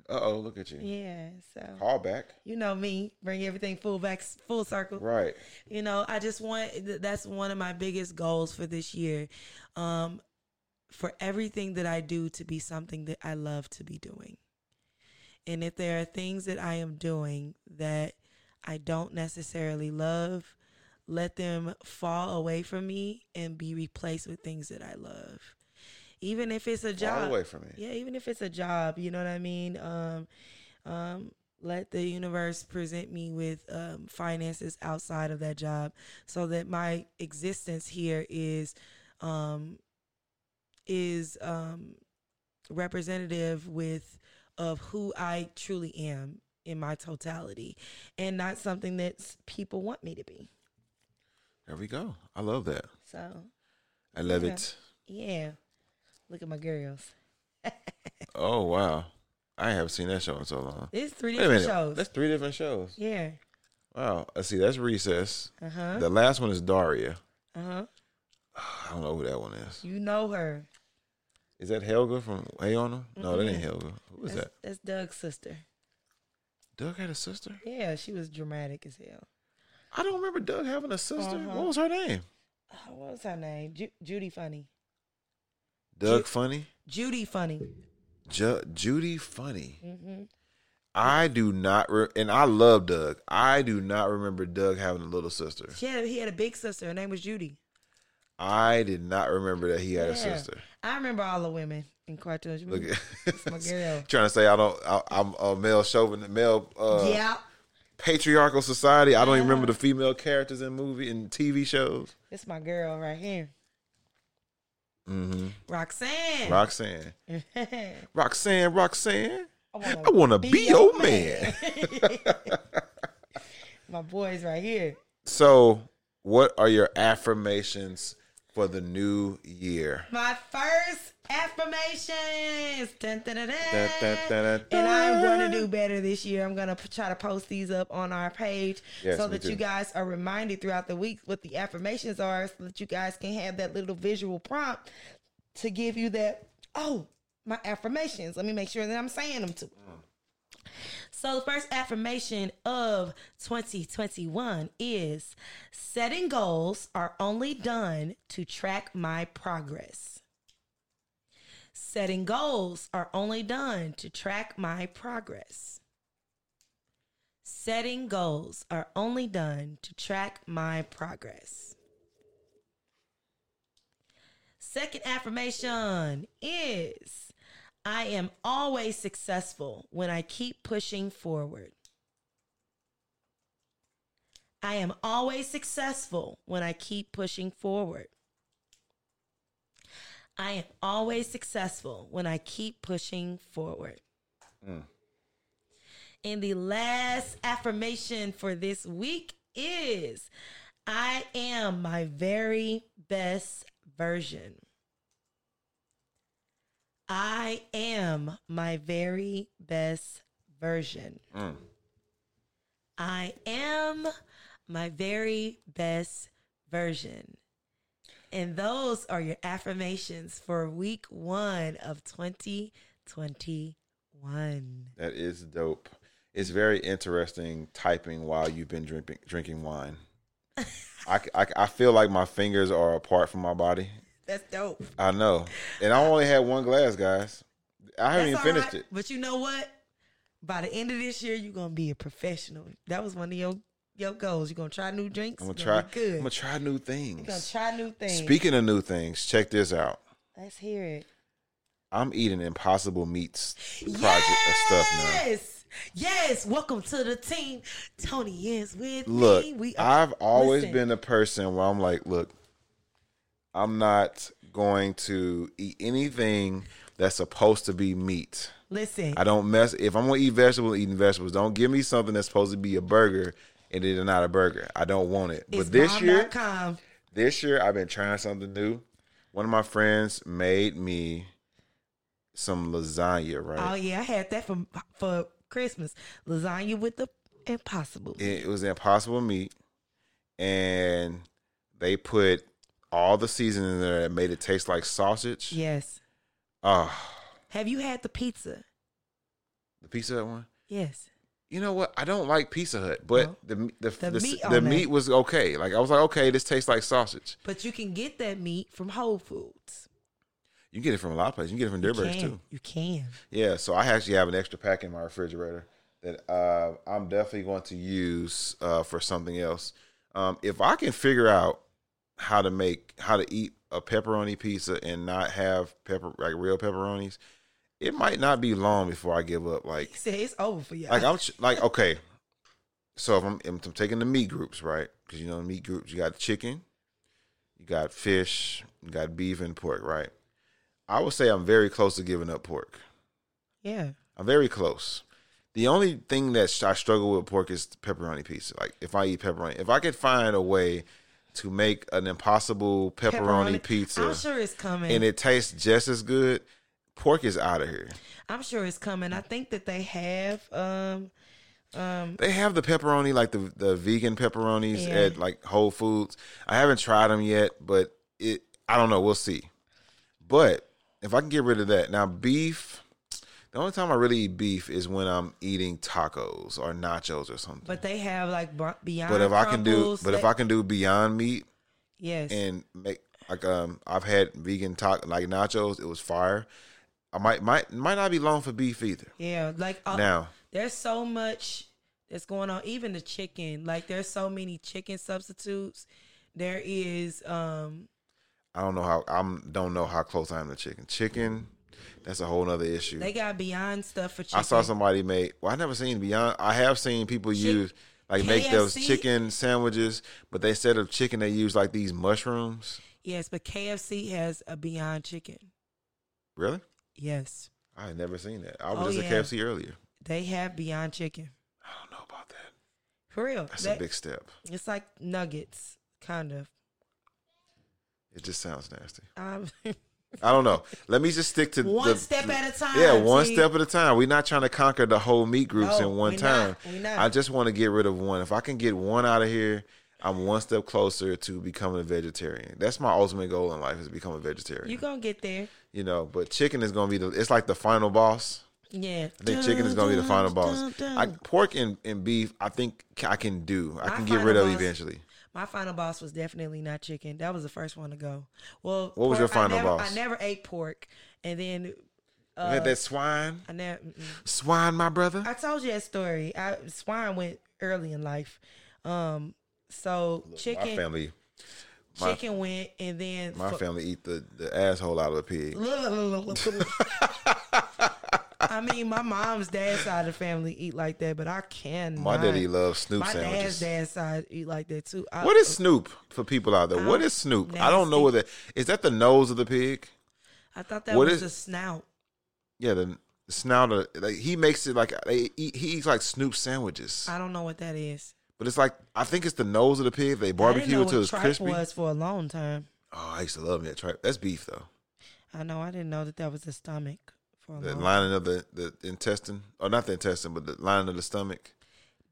Uh oh, look at you. Yeah, so Call back. you know me, bring everything full back, full circle. Right. You know, I just want that's one of my biggest goals for this year, um, for everything that I do to be something that I love to be doing. And if there are things that I am doing that I don't necessarily love, let them fall away from me and be replaced with things that I love. Even if it's a job. Far away from me. Yeah, even if it's a job, you know what I mean. Um, um, let the universe present me with um, finances outside of that job, so that my existence here is um, is um, representative with of who I truly am in my totality and not something that people want me to be. There we go. I love that. So, I love Yeah. it. yeah. Look at my girls. Oh wow. I haven't seen that show in so long. It's three different shows. That's three different shows. yeah. Wow. Let's see. That's Recess. Uh huh. The last one is Daria. Uh huh. I don't know who that one is. You know her. Is that Helga from Hey Arnold? No, that ain't. Helga. Who is That's, that? that's Doug's sister. Doug had a sister? Yeah, she was dramatic as hell. I don't remember Doug having a sister. Uh-huh. What was her name? Oh, what was her name? Ju- Judy Funnie. Doug Ju- Funnie? Judy Funnie. Ju- Judy Funnie. hmm I do not, re- and I love Doug. I do not remember Doug having a little sister. She had he had a big sister. Her name was Judy. I did not remember that he had a sister. I remember all the women in cartoons. Look at It's my girl. trying to say I don't. I, I'm a male chauvinist, male uh, yeah, patriarchal society. I don't even remember the female characters in movie and TV shows. it's my girl right here, Mm-hmm. Roxanne. Roxanne, Roxanne, Roxanne. I want to be, your man. my boys right here. So, what are your affirmations for the new year? My first affirmations. Dun, dun, dun, And I'm going to do better this year. I'm going to try to post these up on our page Yes, so that you guys are reminded throughout the week what the affirmations are so that you guys can have that little visual prompt to give you that, oh, my affirmations. Let me make sure that I'm saying them too. Mm. So the first affirmation of 2021 is setting goals are only done to track my progress. Setting goals are only done to track my progress. Setting goals are only done to track my progress. Second affirmation is I am always successful when I keep pushing forward. I am always successful when I keep pushing forward. I am always successful when I keep pushing forward. Hmm. And the last affirmation for this week is I am my very best version. I am my very best version. Mm. I am my very best version. And those are your affirmations for week one of 2021. That is dope. It's very interesting typing while you've been drinking drinking wine. I, I, I feel like my fingers are apart from my body. That's dope. I know, and I only had one glass, guys. I haven't That's even finished right. it. But you know what? By the end of this year, you're gonna be a professional. That was one of your your goals. You're gonna try new drinks. I'm gonna try. good. I'm gonna try new things. you're gonna try new things. Speaking of new things, check this out. Let's hear it. I'm eating Impossible Meats project of stuff now. Yes. Yes. Welcome to the team. Tony is with Look, me. We are I've always listen. been a person where I'm like, look, I'm not going to eat anything that's supposed to be meat. listen. I don't mess. If I'm gonna eat vegetables, eating vegetables. Don't give me something that's supposed to be a burger and it is not a burger. I don't want it. It's but this year, this year I've been trying something new. One of my friends made me some lasagna. Right. Oh yeah, I had that for for Christmas. Lasagna with the impossible. it was impossible meat and they put all the seasoning in there that made it taste like sausage yes. oh Have you had the pizza? the pizza hut one Yes. you know what i don't like pizza hut but No. the the, The the, meat the, meat was okay like i was like okay this tastes like sausage But you can get that meat from Whole Foods. you can get it from a lot of places you can get it from You Dierbergs too You can. yeah so i actually have an extra pack in my refrigerator that uh, i'm definitely going to use uh, for something else um, if i can figure out how to make how to eat a pepperoni pizza and not have pepper like real pepperonis, it might not be long before I give up. Like said it's over for you. like I'm like okay, so if I'm, if I'm taking the meat groups right because you know the meat groups you got chicken, you got fish, you got beef and pork right. I would say I'm very close to giving up pork. yeah. I'm very close. The only thing that I struggle with pork is pepperoni pizza. Like if I eat pepperoni, if I could find a way to make an impossible pepperoni, pizza I'm sure it's coming. and it tastes just as good, pork is out of here. I'm sure it's coming. I think that they have um um They have the pepperoni, like the the vegan pepperonis Yeah. at like Whole Foods. I haven't tried them yet, but it I don't know. We'll see. But if I can get rid of that now, beef. The only time I really eat beef is when I'm eating tacos or nachos or something. but they have like b- beyond But if I can do, but if I can do Beyond Meat yes and make like um, I've had vegan taco like nachos. It was fire. I might might might not be long for beef either. yeah like uh, Now there's so much that's going on even the chicken like there's so many chicken substitutes there is um I don't know how I'm don't know how close I am to chicken. Chicken, that's a whole other issue. they got beyond stuff for chicken I saw somebody make. Well, I never seen Beyond. I have seen people Chick- use like make those chicken sandwiches, but they instead of chicken they use like these mushrooms. yes but kfc has a beyond chicken Really? yes I had never seen that. I was Oh, just yeah. at KFC earlier. they have beyond chicken I don't know about that. for real That's That- a big step. it's like nuggets kind of It just sounds nasty. um, I don't know. Let me just stick to one the- step at a time Yeah, one see? step at a time. We're not trying to conquer the whole meat groups No, in one time. not. We not. I just want to get rid of one. If I can get one out of here, I'm one step closer to becoming a vegetarian. That's my ultimate goal in life is to become a vegetarian. You're gonna get there you know, but chicken is gonna be the. It's like the final boss. yeah I think chicken is gonna be the final boss. I, pork and, and beef, I think I can do. I My can get rid of boss- eventually. My final boss was definitely not chicken. That was the first one to go. Well, What was your pork, I final never- boss? I never ate pork, and then You uh, had that swine, I never. swine, my brother. I told you that story. I swine went early in life, um. So my chicken, family, my- chicken went, and then my for- family eat the, the asshole out of a pig. I mean, my mom's dad's side of the family eat like that, but I can. My daddy loves Snoot My sandwiches. dad's dad's side eat like that too. I, What is Snoot for people out there? What Um, is Snoot? I don't know nasty. what that is. That the nose of the pig? I thought that what was is- a snout. Yeah, the snout. Of, like he makes it like they eat, he eats like Snoot sandwiches, I don't know what that is. but it's like I think it's the nose of the pig. They barbecue it what it's crispy. was for a long time. Oh, I used to love that tripe. That's beef though. I know. I didn't know that that was the stomach The lining of the, the intestine, or not the intestine, but the lining of the stomach.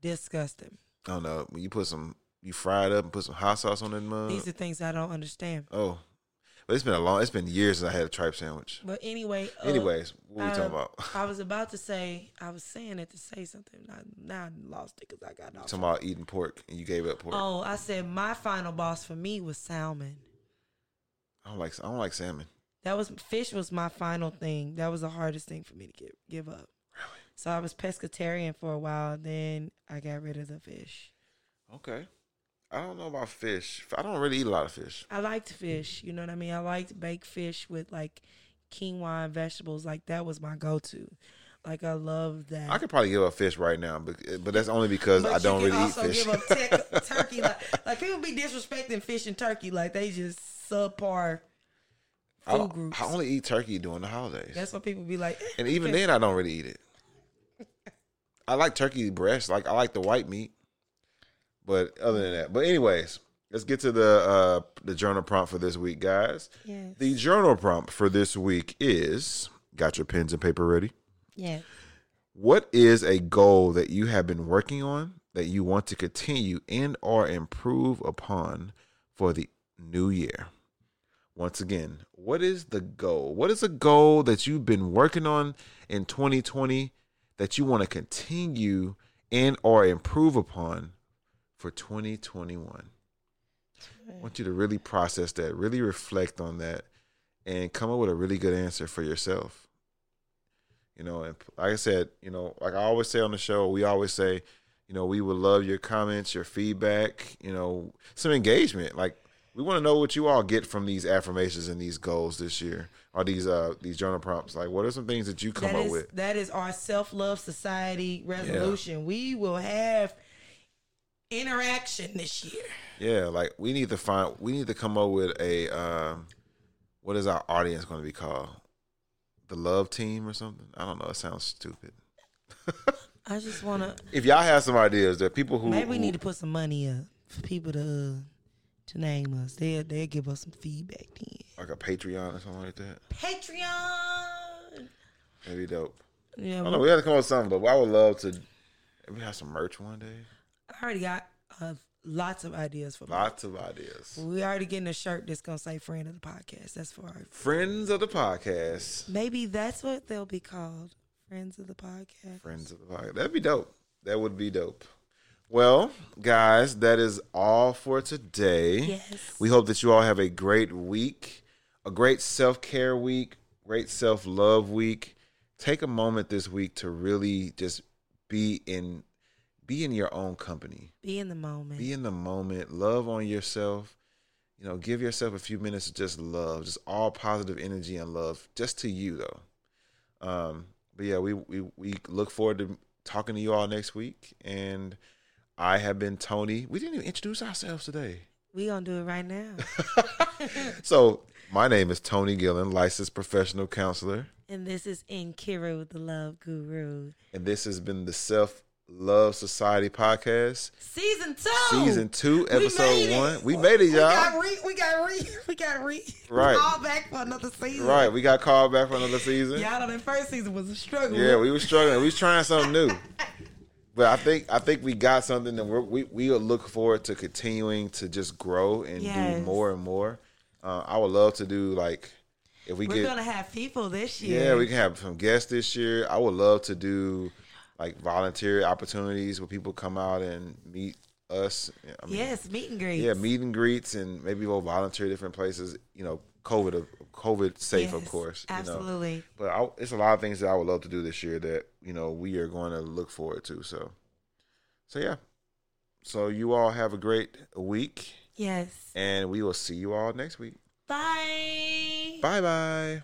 Disgusting. I don't know. When you put some, you fry it up and put some hot sauce on that mug. These are things I don't understand. oh, but it's been a long. It's been years since I had a tripe sandwich. But anyway. uh, Anyways, what are we talking about? I was about to say. I was saying it to say something. I, now I lost it because I got off. talking about eating pork and you gave up pork. Oh, I said my final boss for me was salmon. I don't like. I don't like salmon. That was fish was my final thing. That was the hardest thing for me to give give up. Really? So I was pescatarian for a while. Then I got rid of the fish. Okay. I don't know about fish. I don't really eat a lot of fish. I liked fish. You know what I mean? I liked baked fish with like quinoa and vegetables. Like that was my go to. Like I love that. I could probably give up fish right now, but but that's only because But I don't really eat fish. give up tec- turkey. Like, like people be disrespecting fish and turkey. Like they just subpar I, food don't- groups. I only eat turkey during the holidays, That's what people be like. eh, and even then, I don't really eat it. I like turkey breast. Like I like the white meat, but other than that, but anyways, let's get to the uh the journal prompt for this week, guys. Yes. The journal prompt for this week is: Got your pens and paper ready? Yeah. What is a goal that you have been working on that you want to continue and or improve upon for the new year? Once again, what is the goal? What is a goal that you've been working on in 2020 that you want to continue and or improve upon for 2021? I want you to really process that, really reflect on that, and come up with a really good answer for yourself. You know, and like I said, you know, like I always say on the show, we always say, you know, we would love your comments, your feedback, you know, some engagement. Like we want to know what you all get from these affirmations and these goals this year, or these uh these journal prompts. Like, what are some things that you come That up is with? that is our self love society resolution. We will have interaction this year. Yeah, like we need to find, we need to come up with a, um, what is our audience going to be called? The love team or something? I don't know. It sounds stupid. I just want to. If y'all have some ideas, there are people who Maybe we who- need to put some money up for people to uh, to name us. They they give us some feedback then. like a Patreon or something like that. Patreon. That'd be dope. Yeah, I don't know. We got to come up with something, but I would love to. Maybe have some merch one day. I already got uh, lots of ideas for. Lots of ideas. We already getting a shirt that's gonna say "Friend of the Podcast." That's for our. Friends of the podcast. Maybe that's what they'll be called. Friends of the Podcast. Friends of the podcast. That'd be dope. That would be dope. Well, guys, that is all for today. Yes. We hope that you all have a great week, a great self care week, great self love week. Take a moment this week to really just be in be in your own company. Be in the moment. Be in the moment. Love on yourself. You know, give yourself a few minutes to just love, just all positive energy and love, just to you though. Um, but yeah, we we we look forward to talking to you all next week. And I have been Tony. We didn't even introduce ourselves today. we gonna do it right now. So my name is Tony Gillen, licensed professional counselor, and this is Inkiru, the Love Guru, and this has been the Self Love Society podcast, season two. season two, We episode it. one. We made it, y'all. We got re. We got re. We got re. Right. All back for another season. Right, we got called back for another season. Y'all know that first season was a struggle. Yeah, we were struggling. We was trying something new. But I think I think we got something that we're, we we look forward to continuing to just grow and do more and more. Uh, I would love to do like if we We're get gonna have people this year. yeah we can have some guests this year. I would love to do like volunteer opportunities where people come out and meet us. I mean, Yes, meet and greets. yeah, meet and greets and maybe we'll volunteer different places. You know, COVID COVID safe of Yes, course. you know. Absolutely. But I, it's a lot of things that I would love to do this year that you know we are going to look forward to. So, so yeah. So you all have a great week, Yes. and we will see you all next week. Bye. Bye bye.